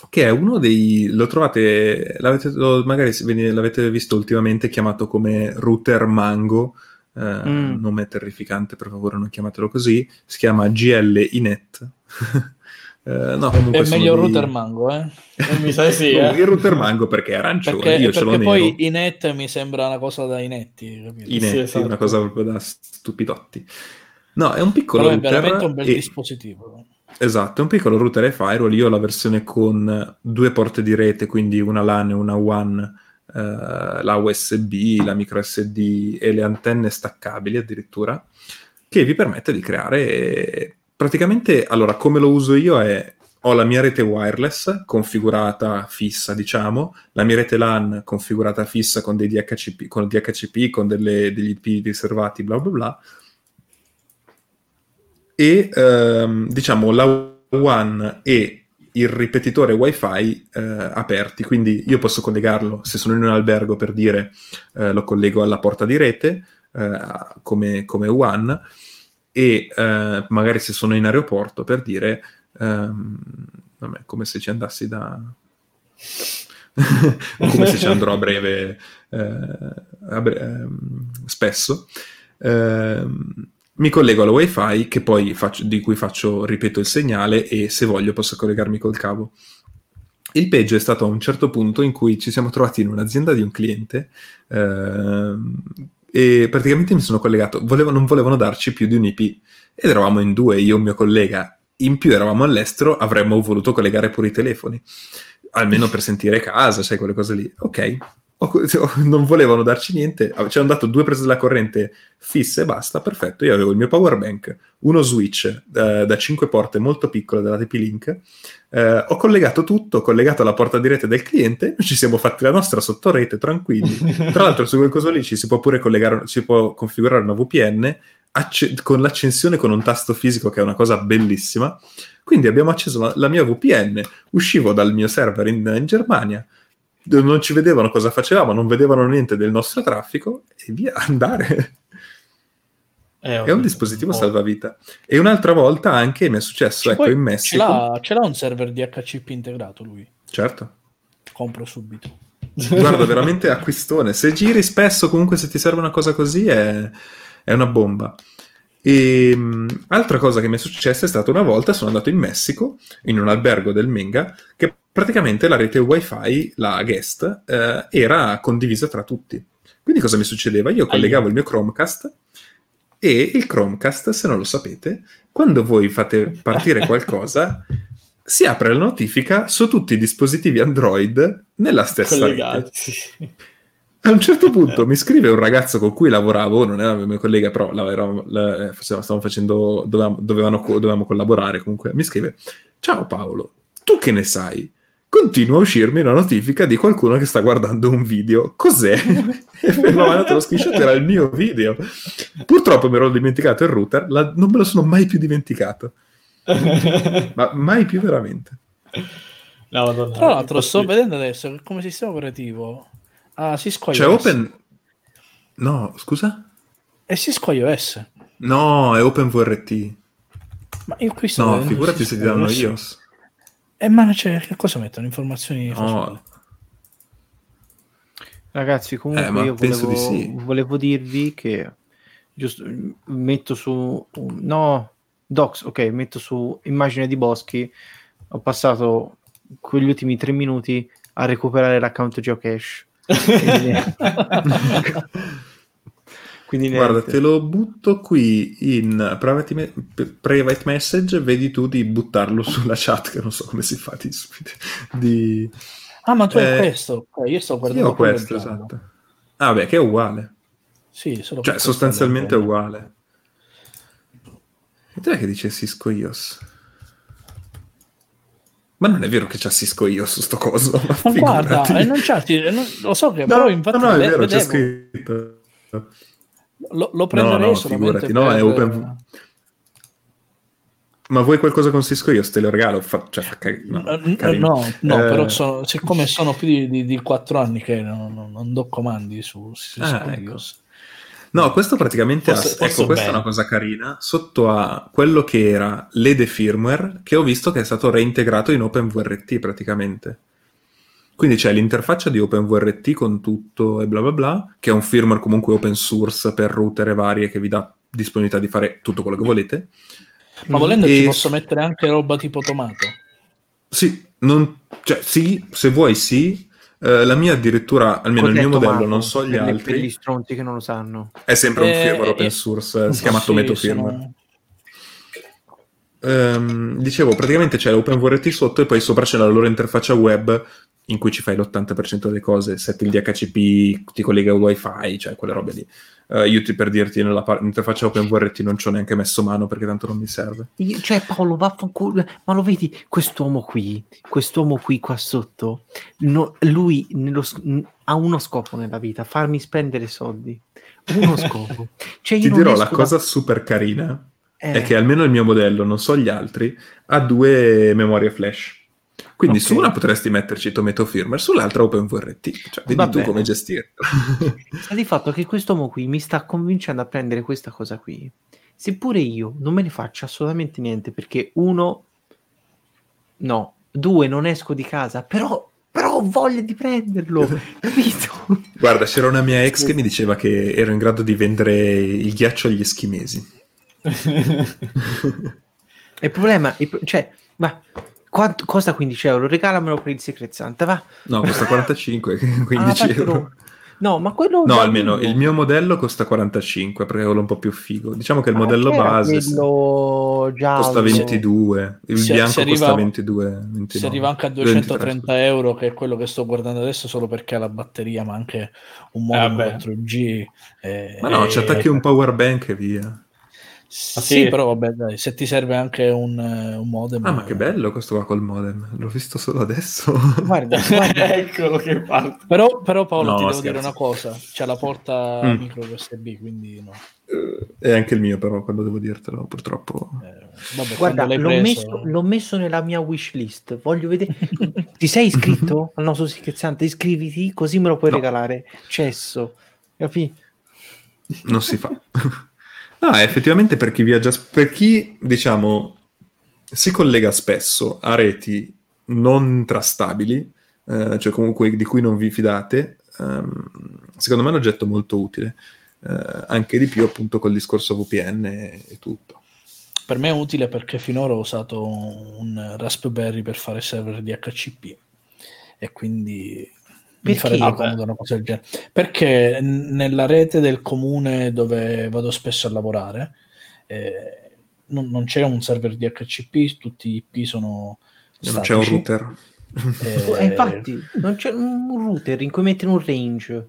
che è uno dei... lo trovate, l'avete, lo- magari l'avete visto ultimamente chiamato come router Mango, eh, Mm. nome terrificante, per favore non chiamatelo così, si chiama GL Inet. *laughs* Eh, no, comunque È meglio il dei- router mango, eh? Mi sa sì, eh. *laughs* Il router Mango perché è arancione, Perché, io ce l'ho perché nero. poi Inet mi sembra una cosa da inetti, capito? Inetti, Sì, esatto. una cosa proprio da stupidotti. No, è un piccolo Però è veramente un bel e- dispositivo. Esatto, è un piccolo router e firewall. Io ho la versione con due porte di rete, quindi una LAN e una WAN, eh, la USB, la micro SD e le antenne staccabili addirittura, che vi permette di creare praticamente, allora, come lo uso io è ho la mia rete wireless configurata fissa, diciamo, la mia rete LAN configurata fissa con dei DHCP, con DHCP, con delle- degli IP riservati, bla bla bla, e ehm, diciamo la WAN e il ripetitore wifi eh, aperti, quindi io posso collegarlo se sono in un albergo per dire eh, lo collego alla porta di rete, eh, come, come One. E eh, magari se sono in aeroporto per dire ehm, vabbè, come se ci andassi da *laughs* come se ci andrò a breve, eh, a bre- ehm, spesso. Ehm, mi collego alla wifi faccio, di cui faccio, ripeto, il segnale e se voglio posso collegarmi col cavo. Il peggio è stato a un certo punto in cui ci siamo trovati in un'azienda di un cliente ehm, e praticamente mi sono collegato, volevo, non volevano darci più di un IP ed eravamo in due, io e un mio collega, in più eravamo all'estero, avremmo voluto collegare pure i telefoni, almeno per sentire casa, sai, quelle cose lì. Ok, non volevano darci niente, ci hanno dato due prese della corrente fisse e basta, perfetto. Io avevo il mio power bank, uno switch eh, da 5 porte molto piccolo della TP-Link, eh, ho collegato tutto, ho collegato alla porta di rete del cliente, *laughs* ci siamo fatti la nostra sottorete tranquilli. *laughs* Tra l'altro su quel coso lì ci si può pure collegare, si può configurare una VPN acc- con l'accensione con un tasto fisico che è una cosa bellissima. Quindi abbiamo acceso la, la mia VPN, uscivo dal mio server in, in Germania, non ci vedevano cosa facevamo, non vedevano niente del nostro traffico e via *laughs* andare. Eh, è un dispositivo oh. salvavita. E un'altra volta anche mi è successo, ecco, in Messico. Ce l'ha, ce l'ha, un server DHCP integrato lui? Certo. Compro subito. Guarda, *laughs* veramente acquistone. Se giri spesso, comunque, se ti serve una cosa così, è, è una bomba. E, um, altra cosa che mi è successa è stata una volta sono andato in Messico, in un albergo del Menga, che praticamente la rete wifi, la guest, eh, era condivisa tra tutti. Quindi cosa mi succedeva? Io collegavo il mio Chromecast e il Chromecast, se non lo sapete, quando voi fate partire *laughs* qualcosa, si apre la notifica su tutti i dispositivi Android nella stessa Collegati. rete. A un certo punto mi scrive un ragazzo con cui lavoravo, non era il mio collega, però eravamo, la, stavamo facendo, dovevamo, dovevamo collaborare comunque. Mi scrive: Ciao Paolo, tu che ne sai? Continua a uscirmi una notifica di qualcuno che sta guardando un video. Cos'è? e mi ha mandato lo screenshot, era il mio video. Purtroppo mi ero dimenticato il router, la, non me lo sono mai più dimenticato. Ma mai più veramente. No, Tra l'altro sto vedendo adesso che come sistema operativo ah, Cisco iOS. C'è Open... No, scusa? È Cisco iOS. No, è OpenVRT. Ma io qui sto No, figurati se ti danno iOS. Eh, ma c'è, che cosa mettono? Informazioni no. Ragazzi, comunque eh, io volevo, di sì. volevo, dirvi che giusto, metto su no, docs, ok, metto su immagine di Boschi. Ho passato quegli ultimi tre minuti a recuperare l'account geocache. *laughs* Quindi *laughs* Guarda, te lo butto qui in private, me- private, message, vedi tu di buttarlo *laughs* sulla chat, che non so come si fa di... di... Ah, ma tu eh, hai questo? io sto guardando Io ho questo, esatto. Ah, beh, che è uguale. Sì, solo cioè, sostanzialmente è uguale. E te che dice Cisco iOS? Ma non è vero che c'è Cisco io su sto coso. *laughs* Ma, ma guarda, non c'è, non, lo so che no, però infatti no, no, è vero, vedevo. c'è scritto. Lo, lo prenderei no, no, figurati, no, è open... Ma vuoi qualcosa con Cisco? Io te lo regalo. Fa... Cioè, no, no, no eh... però sono, siccome sono più di, di, di 4 anni che non, non, non do comandi su Cisco. Ah, ecco. No, questo praticamente forse, ha, ecco, questa è una cosa carina. Sotto a quello che era l'EDE firmware, che ho visto che è stato reintegrato in OpenVRT praticamente. Quindi c'è l'interfaccia di OpenVRT con tutto e bla bla bla, che è un firmware comunque open source per router e varie che vi dà disponibilità di fare tutto quello che volete. Ma volendo e... ci posso mettere anche roba tipo tomato? Sì, non... cioè, sì se vuoi sì. Uh, la mia addirittura, almeno Cos'è il mio modello, non so gli altri. Per gli stronzi che non lo sanno. È sempre un eh, firmware open source, eh, si chiama sì, Tomato Firmware. Sono... Um, dicevo, praticamente c'è l'OpenVRT sotto e poi sopra c'è la loro interfaccia web in cui ci fai l'80% delle cose, setti il DHCP, ti collega al wifi, cioè quelle robe lì. Uh, io ti, per dirti, nella par- interfaccia OpenVRT non ci ho neanche messo mano perché tanto non mi serve. Io, cioè Paolo, vaffanculo, ma lo vedi, quest'uomo qui, quest'uomo qui qua sotto, no, lui nello, ha uno scopo nella vita, farmi spendere soldi. Uno *laughs* scopo. Cioè, ti dirò la cosa super carina, eh. è che almeno il mio modello, non so gli altri, ha due memorie flash Quindi Ok. su una potresti metterci Tomato Firmware, sull'altra OpenVRT. Cioè, vedi Va tu bene. come gestirlo. *laughs* Sta di fatto che quest'uomo qui mi sta convincendo a prendere questa cosa qui. Seppure io non me ne faccio assolutamente niente perché uno, no, due, non esco di casa, però, però ho voglia di prenderlo, *laughs* capito? Guarda, c'era una mia ex che mi diceva che ero in grado di vendere il ghiaccio agli eschimesi. *laughs* Il problema, il cioè, ma quanto costa 15 euro? Regalamelo per il Secret Santa, va. No, costa *laughs* 45, 15 *laughs* Ah, euro. No, ma quello... No, almeno il mio modello costa 45 perché è quello un po' più figo. Diciamo che il Ah, modello base quello giallo. costa 22, il Si- bianco si arriva- costa 22, 29. Si arriva anche a 230 euro, che è quello che sto guardando adesso, solo perché ha la batteria, ma anche un modem vabbè. 4G. eh, Ma no, ci eh, attacchi un power bank e via. Sì, sì? però vabbè, dai, se ti serve anche un, eh, un modem. Ah, ma che bello questo qua col modem. L'ho visto solo adesso. Guarda, *laughs* guarda, Eccolo che parte. Però, però Paolo, No, ti devo scherzo. dire una cosa: c'è la porta Mm. micro USB, quindi no. e anche il mio, però, quando devo dirtelo, purtroppo. Eh, vabbè, guarda l'ho, preso- messo, l'ho messo nella mia wish list. Voglio vedere. *laughs* Ti sei iscritto al nostro Secret Santa? Iscriviti, così me lo puoi No. regalare. Cesso. Capì? Non si fa. No, effettivamente per chi viaggia, per chi diciamo si collega spesso a reti non trastabili, eh, cioè comunque di cui non vi fidate, ehm, secondo me è un oggetto molto utile, eh, anche di più appunto col discorso VPN e, e tutto. Per me è utile perché finora ho usato un Raspberry per fare server di HCP e quindi Perché? farebbe Vabbè. comodo una cosa del genere. Perché nella rete del comune dove vado spesso a lavorare eh, non, non c'è un server di HCP, tutti i IP sono Non c'è un statici. router. Eh, *laughs* Eh, infatti, non c'è un router in cui mettere un range.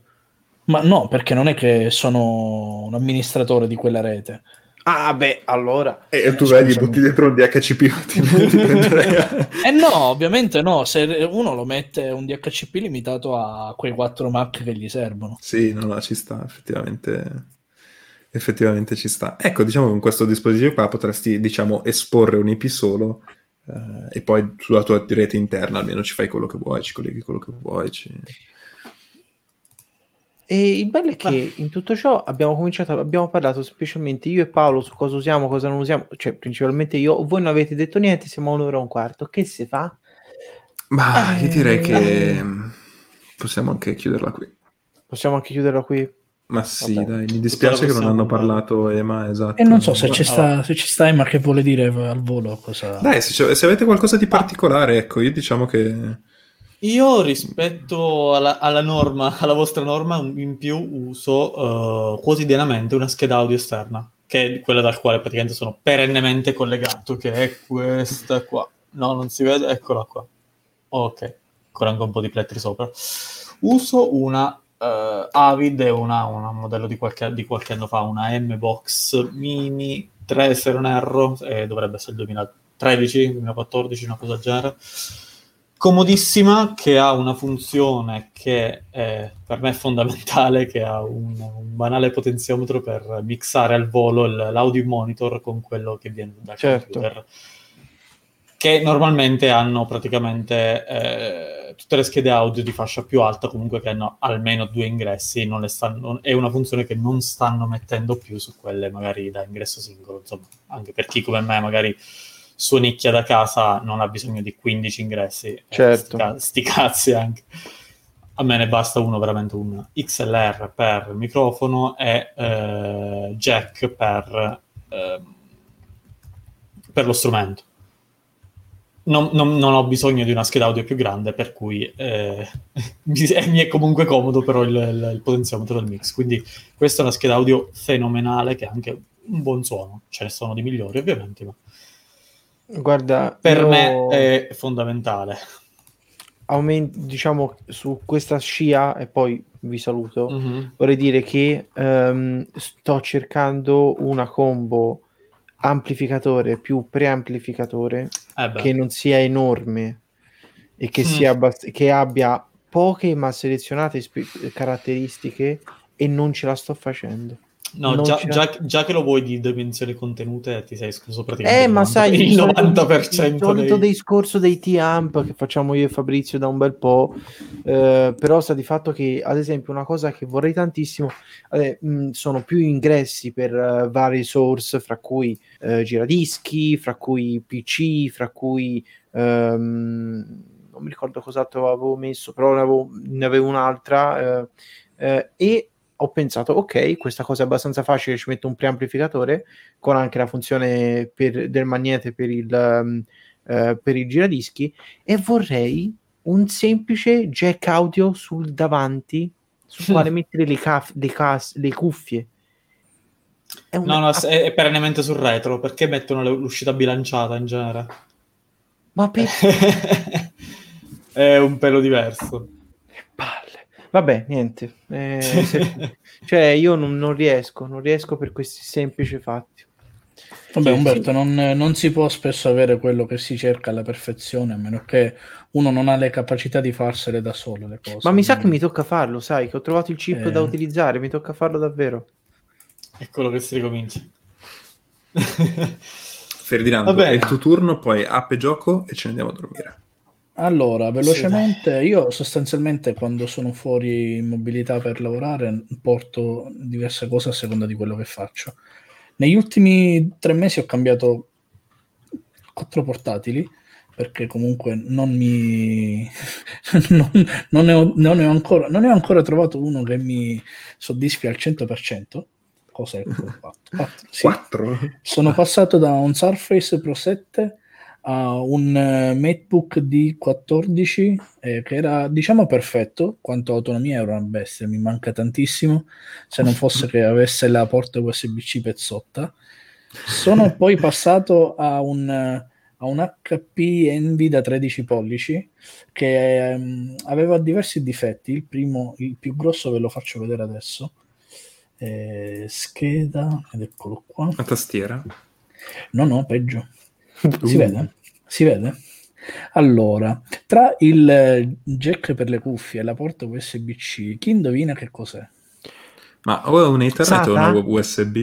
Ma no, perché non è che sono un amministratore di quella rete. Ah, beh, allora. E tu Scusami. vedi, butti dentro un DHCP, *laughs* ti, ti prenderei. *laughs* Eh no, ovviamente no, se uno lo mette un DHCP limitato a quei 4 Mac che gli servono. Sì, no, no, ci sta, effettivamente. Effettivamente ci sta. Ecco, diciamo che con questo dispositivo qua potresti, diciamo, esporre un IP solo eh, e poi sulla tua rete interna almeno ci fai quello che vuoi, ci colleghi quello che vuoi. ci- E il bello è che in tutto ciò abbiamo cominciato, abbiamo parlato specialmente io e Paolo su cosa usiamo, cosa non usiamo, cioè principalmente io, voi non avete detto niente, siamo a un'ora e un quarto, che si fa? Ma io direi Eh. che mm, possiamo anche chiuderla qui. Possiamo anche chiuderla qui? Ma sì, Vabbè. dai, mi dispiace che non hanno parlato Ema, esatto. E non so se ci sta, se ci stai, ma che vuole dire al volo cosa... Dai, se, se avete qualcosa di particolare, ecco, io diciamo che... Io rispetto alla, alla norma, alla vostra norma, in più uso eh, quotidianamente una scheda audio esterna, che è quella dal quale praticamente sono perennemente collegato, che è questa qua. No, non si vede, eccola qua. Ok, ancora anche un po' di plettri sopra. Uso una eh, Avid, è una, una- un modello di qualche, di qualche anno fa, una M-Box Mini 3, se non erro, eh, dovrebbe essere il 2013, 2014, una cosa del genere comodissima che ha una funzione che è, per me è fondamentale, che ha un, un banale potenziometro per mixare al volo il- l'audio monitor con quello che viene dal Certo. computer. Che normalmente hanno praticamente eh, tutte le schede audio di fascia più alta, comunque che hanno almeno due ingressi, non le stanno- è una funzione che non stanno mettendo più su quelle magari da ingresso singolo, insomma, anche per chi come me magari suonicchia da casa non ha bisogno di 15 ingressi. eh, Certo. sti, ca- sti cazzi anche. A me ne basta uno, veramente un XLR per microfono e eh, jack per, ehm, per lo strumento. Non, non- non ho bisogno di una scheda audio più grande, per cui eh, *laughs* mi, eh, mi è comunque comodo però il, il- il potenziometro del mix. Quindi questa è una scheda audio fenomenale che ha anche un buon suono. Ce ne sono di migliori ovviamente, ma Guarda, per me è fondamentale. aument- diciamo su questa scia e poi vi saluto. Mhm. Vorrei dire che ehm, sto cercando una combo amplificatore più preamplificatore Eh che non sia enorme e che, Mm. sia abbast- che abbia poche ma selezionate spe- caratteristiche e non ce la sto facendo. No, già, già- già che lo vuoi di dimensioni contenute ti sei escluso praticamente. Eh, ma il sai, il il solito- 90% il solito dei... discorso dei T-Amp che facciamo io e Fabrizio da un bel po', eh, però sta di fatto che, ad esempio, una cosa che vorrei tantissimo eh, mh, sono più ingressi per eh, vari source, fra cui eh, giradischi, fra cui PC, fra cui ehm, non mi ricordo cos'altro avevo messo, però ne avevo, ne avevo un'altra eh, e ho pensato, ok, questa cosa è abbastanza facile, ci metto un preamplificatore con anche la funzione per- del magnete per il, ehm, eh, per i giradischi e vorrei un semplice jack audio sul davanti sul quale mettere le, caf- le cas- le cuffie. È una- No, no, è, è perennemente sul retro, perché mettono le- l'uscita bilanciata in genere? Ma per *laughs* è un pelo diverso. Vabbè, niente. Eh, se- *laughs* cioè, io non, non riesco, non riesco per questi semplici fatti. Vabbè, Umberto, non, non si può spesso avere quello che si cerca alla perfezione, a meno che uno non ha le capacità di farsele da solo le cose. Ma mi sa che mi tocca farlo, sai, che ho trovato il chip Eh. da utilizzare, mi tocca farlo davvero. È quello che si ricomincia. Ferdinando, è il tuo turno, poi app e gioco e ce ne andiamo a dormire. Allora, velocemente, io sostanzialmente quando sono fuori in mobilità per lavorare porto diverse cose a seconda di quello che faccio. Negli ultimi tre mesi ho cambiato quattro portatili perché comunque non mi *laughs* non, non ne ho, non ne ho ancora, non ne ho ancora trovato uno che mi soddisfi al 100%. Cos'è ho *laughs* fatto? Quattro, sì. 4? Sono passato da un Surface Pro 7 a un eh, MacBook D14 eh, che era diciamo perfetto, quanto autonomia era una bestia, mi manca tantissimo se non fosse che avesse la porta USB-C pezzotta. Sono *laughs* poi passato a un, a un HP Envy da 13 pollici che ehm, aveva diversi difetti. Il primo, il più grosso, ve lo faccio vedere adesso. Eh, scheda, ed eccolo qua. La tastiera? No, no, peggio. *laughs* Si Uh. vede? Si vede? Allora, tra il jack per le cuffie e la porta USB-C, chi indovina che cos'è? Ma o è un Ethernet o una USB?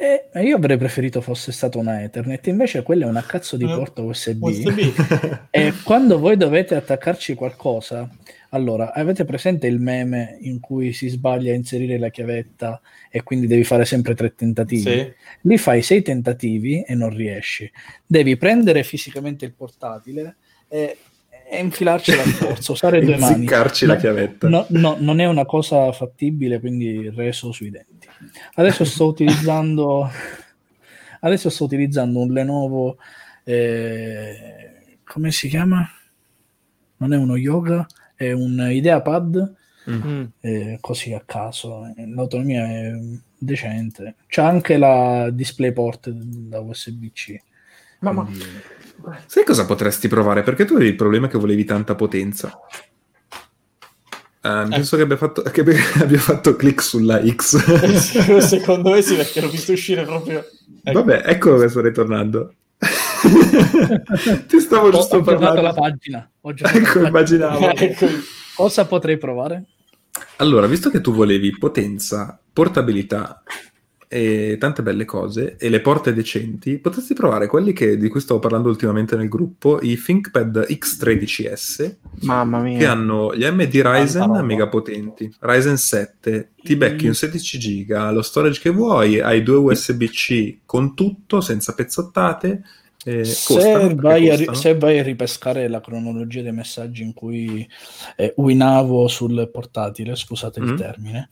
Eh, io avrei preferito fosse stata una Ethernet, invece quella è una cazzo di Eh, porta USB. USB. *laughs* E quando voi dovete attaccarci qualcosa, allora avete presente il meme in cui si sbaglia a inserire la chiavetta e quindi devi fare sempre tre tentativi? Sì. Lì fai sei tentativi e non riesci. Devi prendere fisicamente il portatile e, e infilarci la forza, *laughs* usare due mani. Inziccarci la chiavetta. No, no, non è una cosa fattibile, quindi reso sui denti. Adesso sto *laughs* utilizzando adesso sto utilizzando un Lenovo eh, come si chiama? Non è uno yoga, è un IdeaPad Mm. eh, così a caso. L'autonomia è decente. C'è anche la DisplayPort da USB-C. Ma, ma- Sai cosa potresti provare? Perché tu avevi il problema che volevi tanta potenza. Eh, penso che abbia fatto, che abbia *laughs* abbia fatto click sulla X. *laughs* Secondo me sì, perché l'ho visto uscire proprio... Ecco. Vabbè, ecco che sto ritornando. *laughs* Ti stavo Ho, giusto ho parlando. la pagina. Ho Ecco, la immaginavo. *laughs* Ecco. Cosa potrei provare? Allora, visto che tu volevi potenza, portabilità e tante belle cose e le porte decenti, potresti provare quelli che- di cui stavo parlando ultimamente nel gruppo, i ThinkPad X13S, mamma che mia. hanno gli AMD Ryzen mega potenti, Ryzen 7, ti becchi un 16 giga, lo storage che vuoi, hai due USB-C con tutto, senza pezzottate, eh, Se vai, a, se vai a ripescare la cronologia dei messaggi in cui eh, winavo sul portatile, scusate il Mm. termine,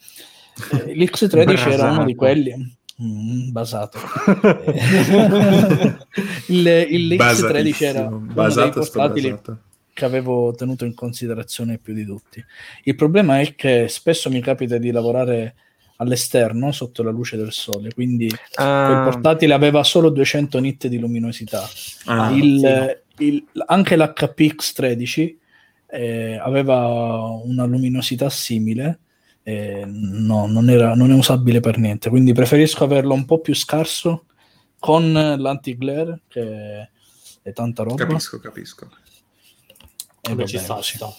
eh, l'X13 era uno di quelli. Mm, basato. *laughs* il, il X13 era Basatissimo, uno dei basato portatili basato. che avevo tenuto in considerazione più di tutti. Il problema è che spesso mi capita di lavorare all'esterno sotto la luce del sole, quindi quel Ah, portatile aveva solo 200 nit di luminosità. Ah, Il- sì, il- anche l'HPX13 eh, aveva una luminosità simile, eh, no, non, era, non è usabile per niente, quindi preferisco averlo un po' più scarso con l'anti-glare, che è tanta roba. capisco, capisco. E Vabbè, va ci bene sta, ci sta.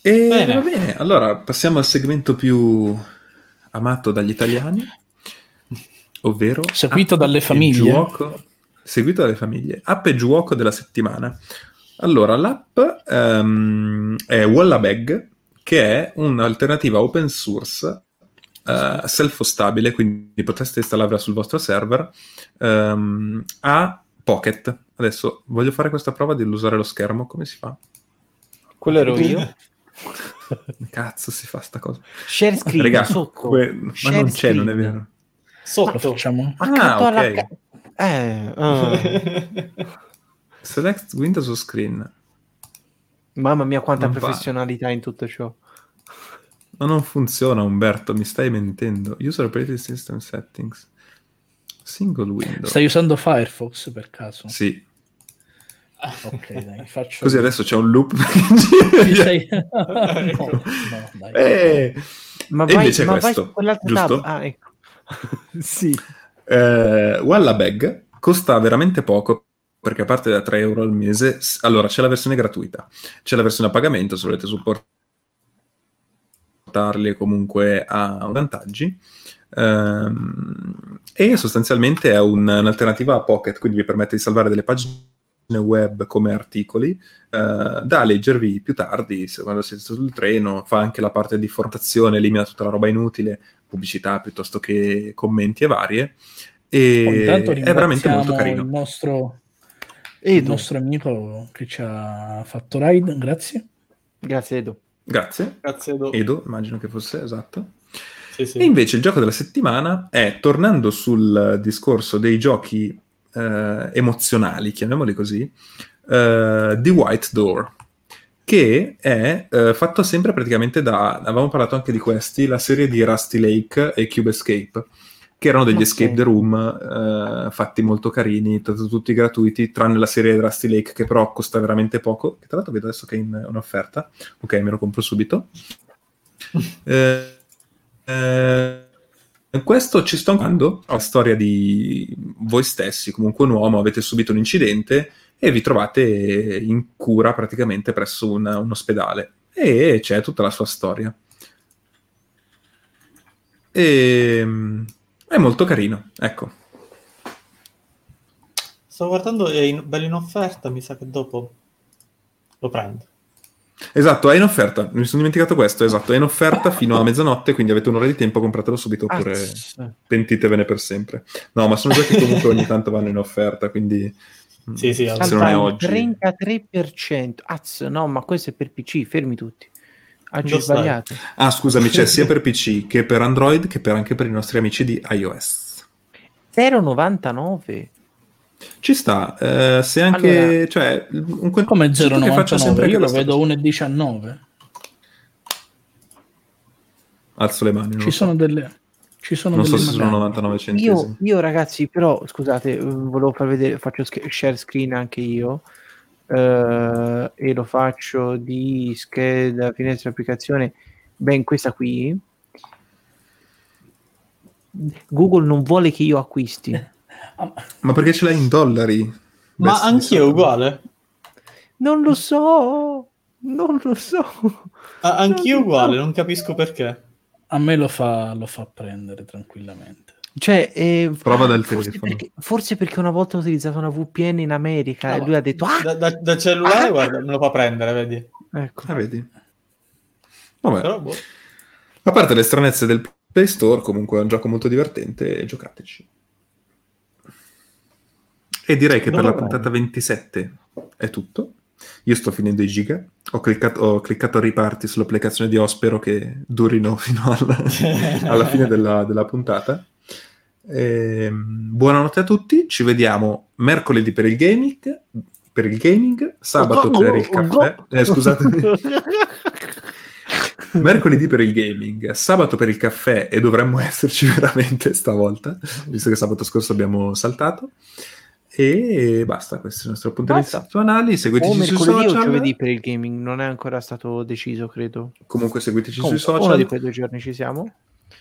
E Bene. va bene, allora passiamo al segmento più amato dagli italiani, ovvero Seguito app dalle famiglie. Gioco, seguito dalle famiglie. App e gioco della settimana. Allora, l'app ehm, è Wallabag, che è un'alternativa open source eh, self-hostabile, quindi potreste installarla sul vostro server, ehm, a Pocket. Adesso voglio fare questa prova di usare lo schermo, come si fa? Quello ero io. *laughs* Cazzo si fa sta cosa? Share screen Raga, sotto. que- ma Share non c'è, non è screen. vero. Lo Sotto. facciamo? Accanto Ah, alla ok. ca- eh, ah. *laughs* Select Windows Screen. Mamma mia, quanta Non va. professionalità in tutto ciò. Ma non funziona, Umberto, mi stai mentendo. User Operating System Settings. Single window. Stai usando Firefox per caso? Sì, Ok, dai, faccio... così adesso c'è un loop. *laughs* Sei- *laughs* no, no, dai. Eh, Ma vai, invece ma vai questo, su quell'altra giusto? Ah, ecco. *laughs* sì. Eh, Wallabag costa veramente poco perché a parte da 3 euro al mese, allora c'è la versione gratuita, c'è la versione a pagamento se volete supportarli comunque ha vantaggi. Ehm, e sostanzialmente è un- un'alternativa a Pocket, quindi vi permette di salvare delle pagine web come articoli eh, da leggervi più tardi, se quando siete sul treno, fa anche la parte di formazione, elimina tutta la roba inutile, pubblicità piuttosto che commenti e varie. E è veramente molto carino. il nostro, il nostro amico che ci ha fatto ride, grazie. Grazie Edo. Grazie. Grazie, Edo. Edo, immagino che fosse esatto. Sì, sì. E invece il gioco della settimana è, tornando sul discorso dei giochi eh, emozionali, chiamiamoli così, eh, The White Door, che è eh, fatto sempre praticamente da, avevamo parlato anche di questi, la serie di Rusty Lake e Cube Escape, che erano degli Ok. escape the room eh, fatti molto carini, t- tutti gratuiti, tranne la serie di Rusty Lake che però costa veramente poco, che tra l'altro vedo adesso che è in un'offerta, ok me lo compro subito. *laughs* Eh, eh, questo ci sto andando la storia di voi stessi, comunque un uomo, avete subito un incidente e vi trovate in cura praticamente presso un, un ospedale e c'è tutta la sua storia. E, mm, è molto carino, ecco. Sto guardando, è in, bello in offerta, mi sa che dopo lo prendo. Esatto, è in offerta, mi sono dimenticato questo, esatto, è in offerta fino a mezzanotte, quindi avete un'ora di tempo, compratelo subito oppure Azz. pentitevene per sempre. No, ma sono giochi che comunque ogni tanto vanno in offerta, quindi... mm, Sì, sì, se non è oggi... il 33%. Azz, no, ma questo è per PC, fermi tutti. Oggi sai. sbagliato. Ah, scusami, c'è sia per *laughs* PC che per Android che per anche per i nostri amici di iOS. 0,99. Ci sta, eh, se anche... Allora- cioè, un concetto Come che faccia 0,99? sempre Io lo vedo 1,19. Alzo le mani, Ci lo so. sono delle... Ci sono non so se sono immagini. 99 centesimi. Io, io, ragazzi, però scusate, volevo far vedere, faccio share screen anche io eh, e lo faccio di scheda finestra applicazione. Beh, in questa qui Google non vuole che io acquisti. *laughs* Ah, Ma perché ce l'hai in dollari? Ma Beh, anch'io uguale. Non lo so, non lo so. Ah, anch'io uguale, non capisco perché. A me lo fa, lo fa prendere tranquillamente. Cioè, eh, Prova dal forse telefono. perché, forse perché una volta ho utilizzato una VPN in America Ah, e lui ha detto, ah, Da, da- da cellulare, guarda, me lo fa prendere, vedi. ecco. Ah, vedi? Vabbè. Però, boh. A parte le stranezze del Play Store, comunque è un gioco molto divertente e giocateci. E direi che per la puntata 27 è tutto. Io sto finendo i giga. Ho cliccato, ho cliccato riparti sull'applicazione di O, spero che durino *laughs* fino alla, *laughs* alla fine della, della puntata. Ehm, buonanotte a tutti, ci vediamo mercoledì per il gaming, per il gaming sabato per il caffè. Eh, scusatemi. *laughs* Mercoledì per il gaming, sabato per il caffè e dovremmo esserci veramente stavolta, visto che sabato scorso abbiamo saltato. E basta, questi sono i nostri appuntamenti Basta. settimanali. O Seguiteci sui mercoledì o social. giovedì per il gaming, non è ancora stato deciso, credo. Comunque seguiteci Comunque, sui uno social. di quei due giorni ci siamo.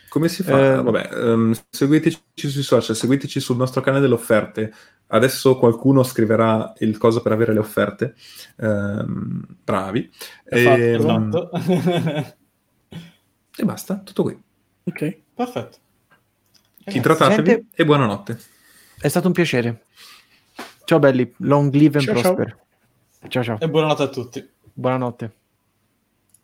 Come si fa? Eh, Vabbè, ehm, seguiteci sui social, seguiteci sul nostro canale delle offerte. Adesso qualcuno scriverà il coso per avere le offerte. Ehm, bravi. È fatto, E, Esatto. *laughs* e basta, tutto qui. Ok. Perfetto. Idratatevi e buonanotte. È stato un piacere. Ciao belli, long live and Ciao, ciao. prosper. Ciao ciao, E buonanotte a tutti. buonanotte.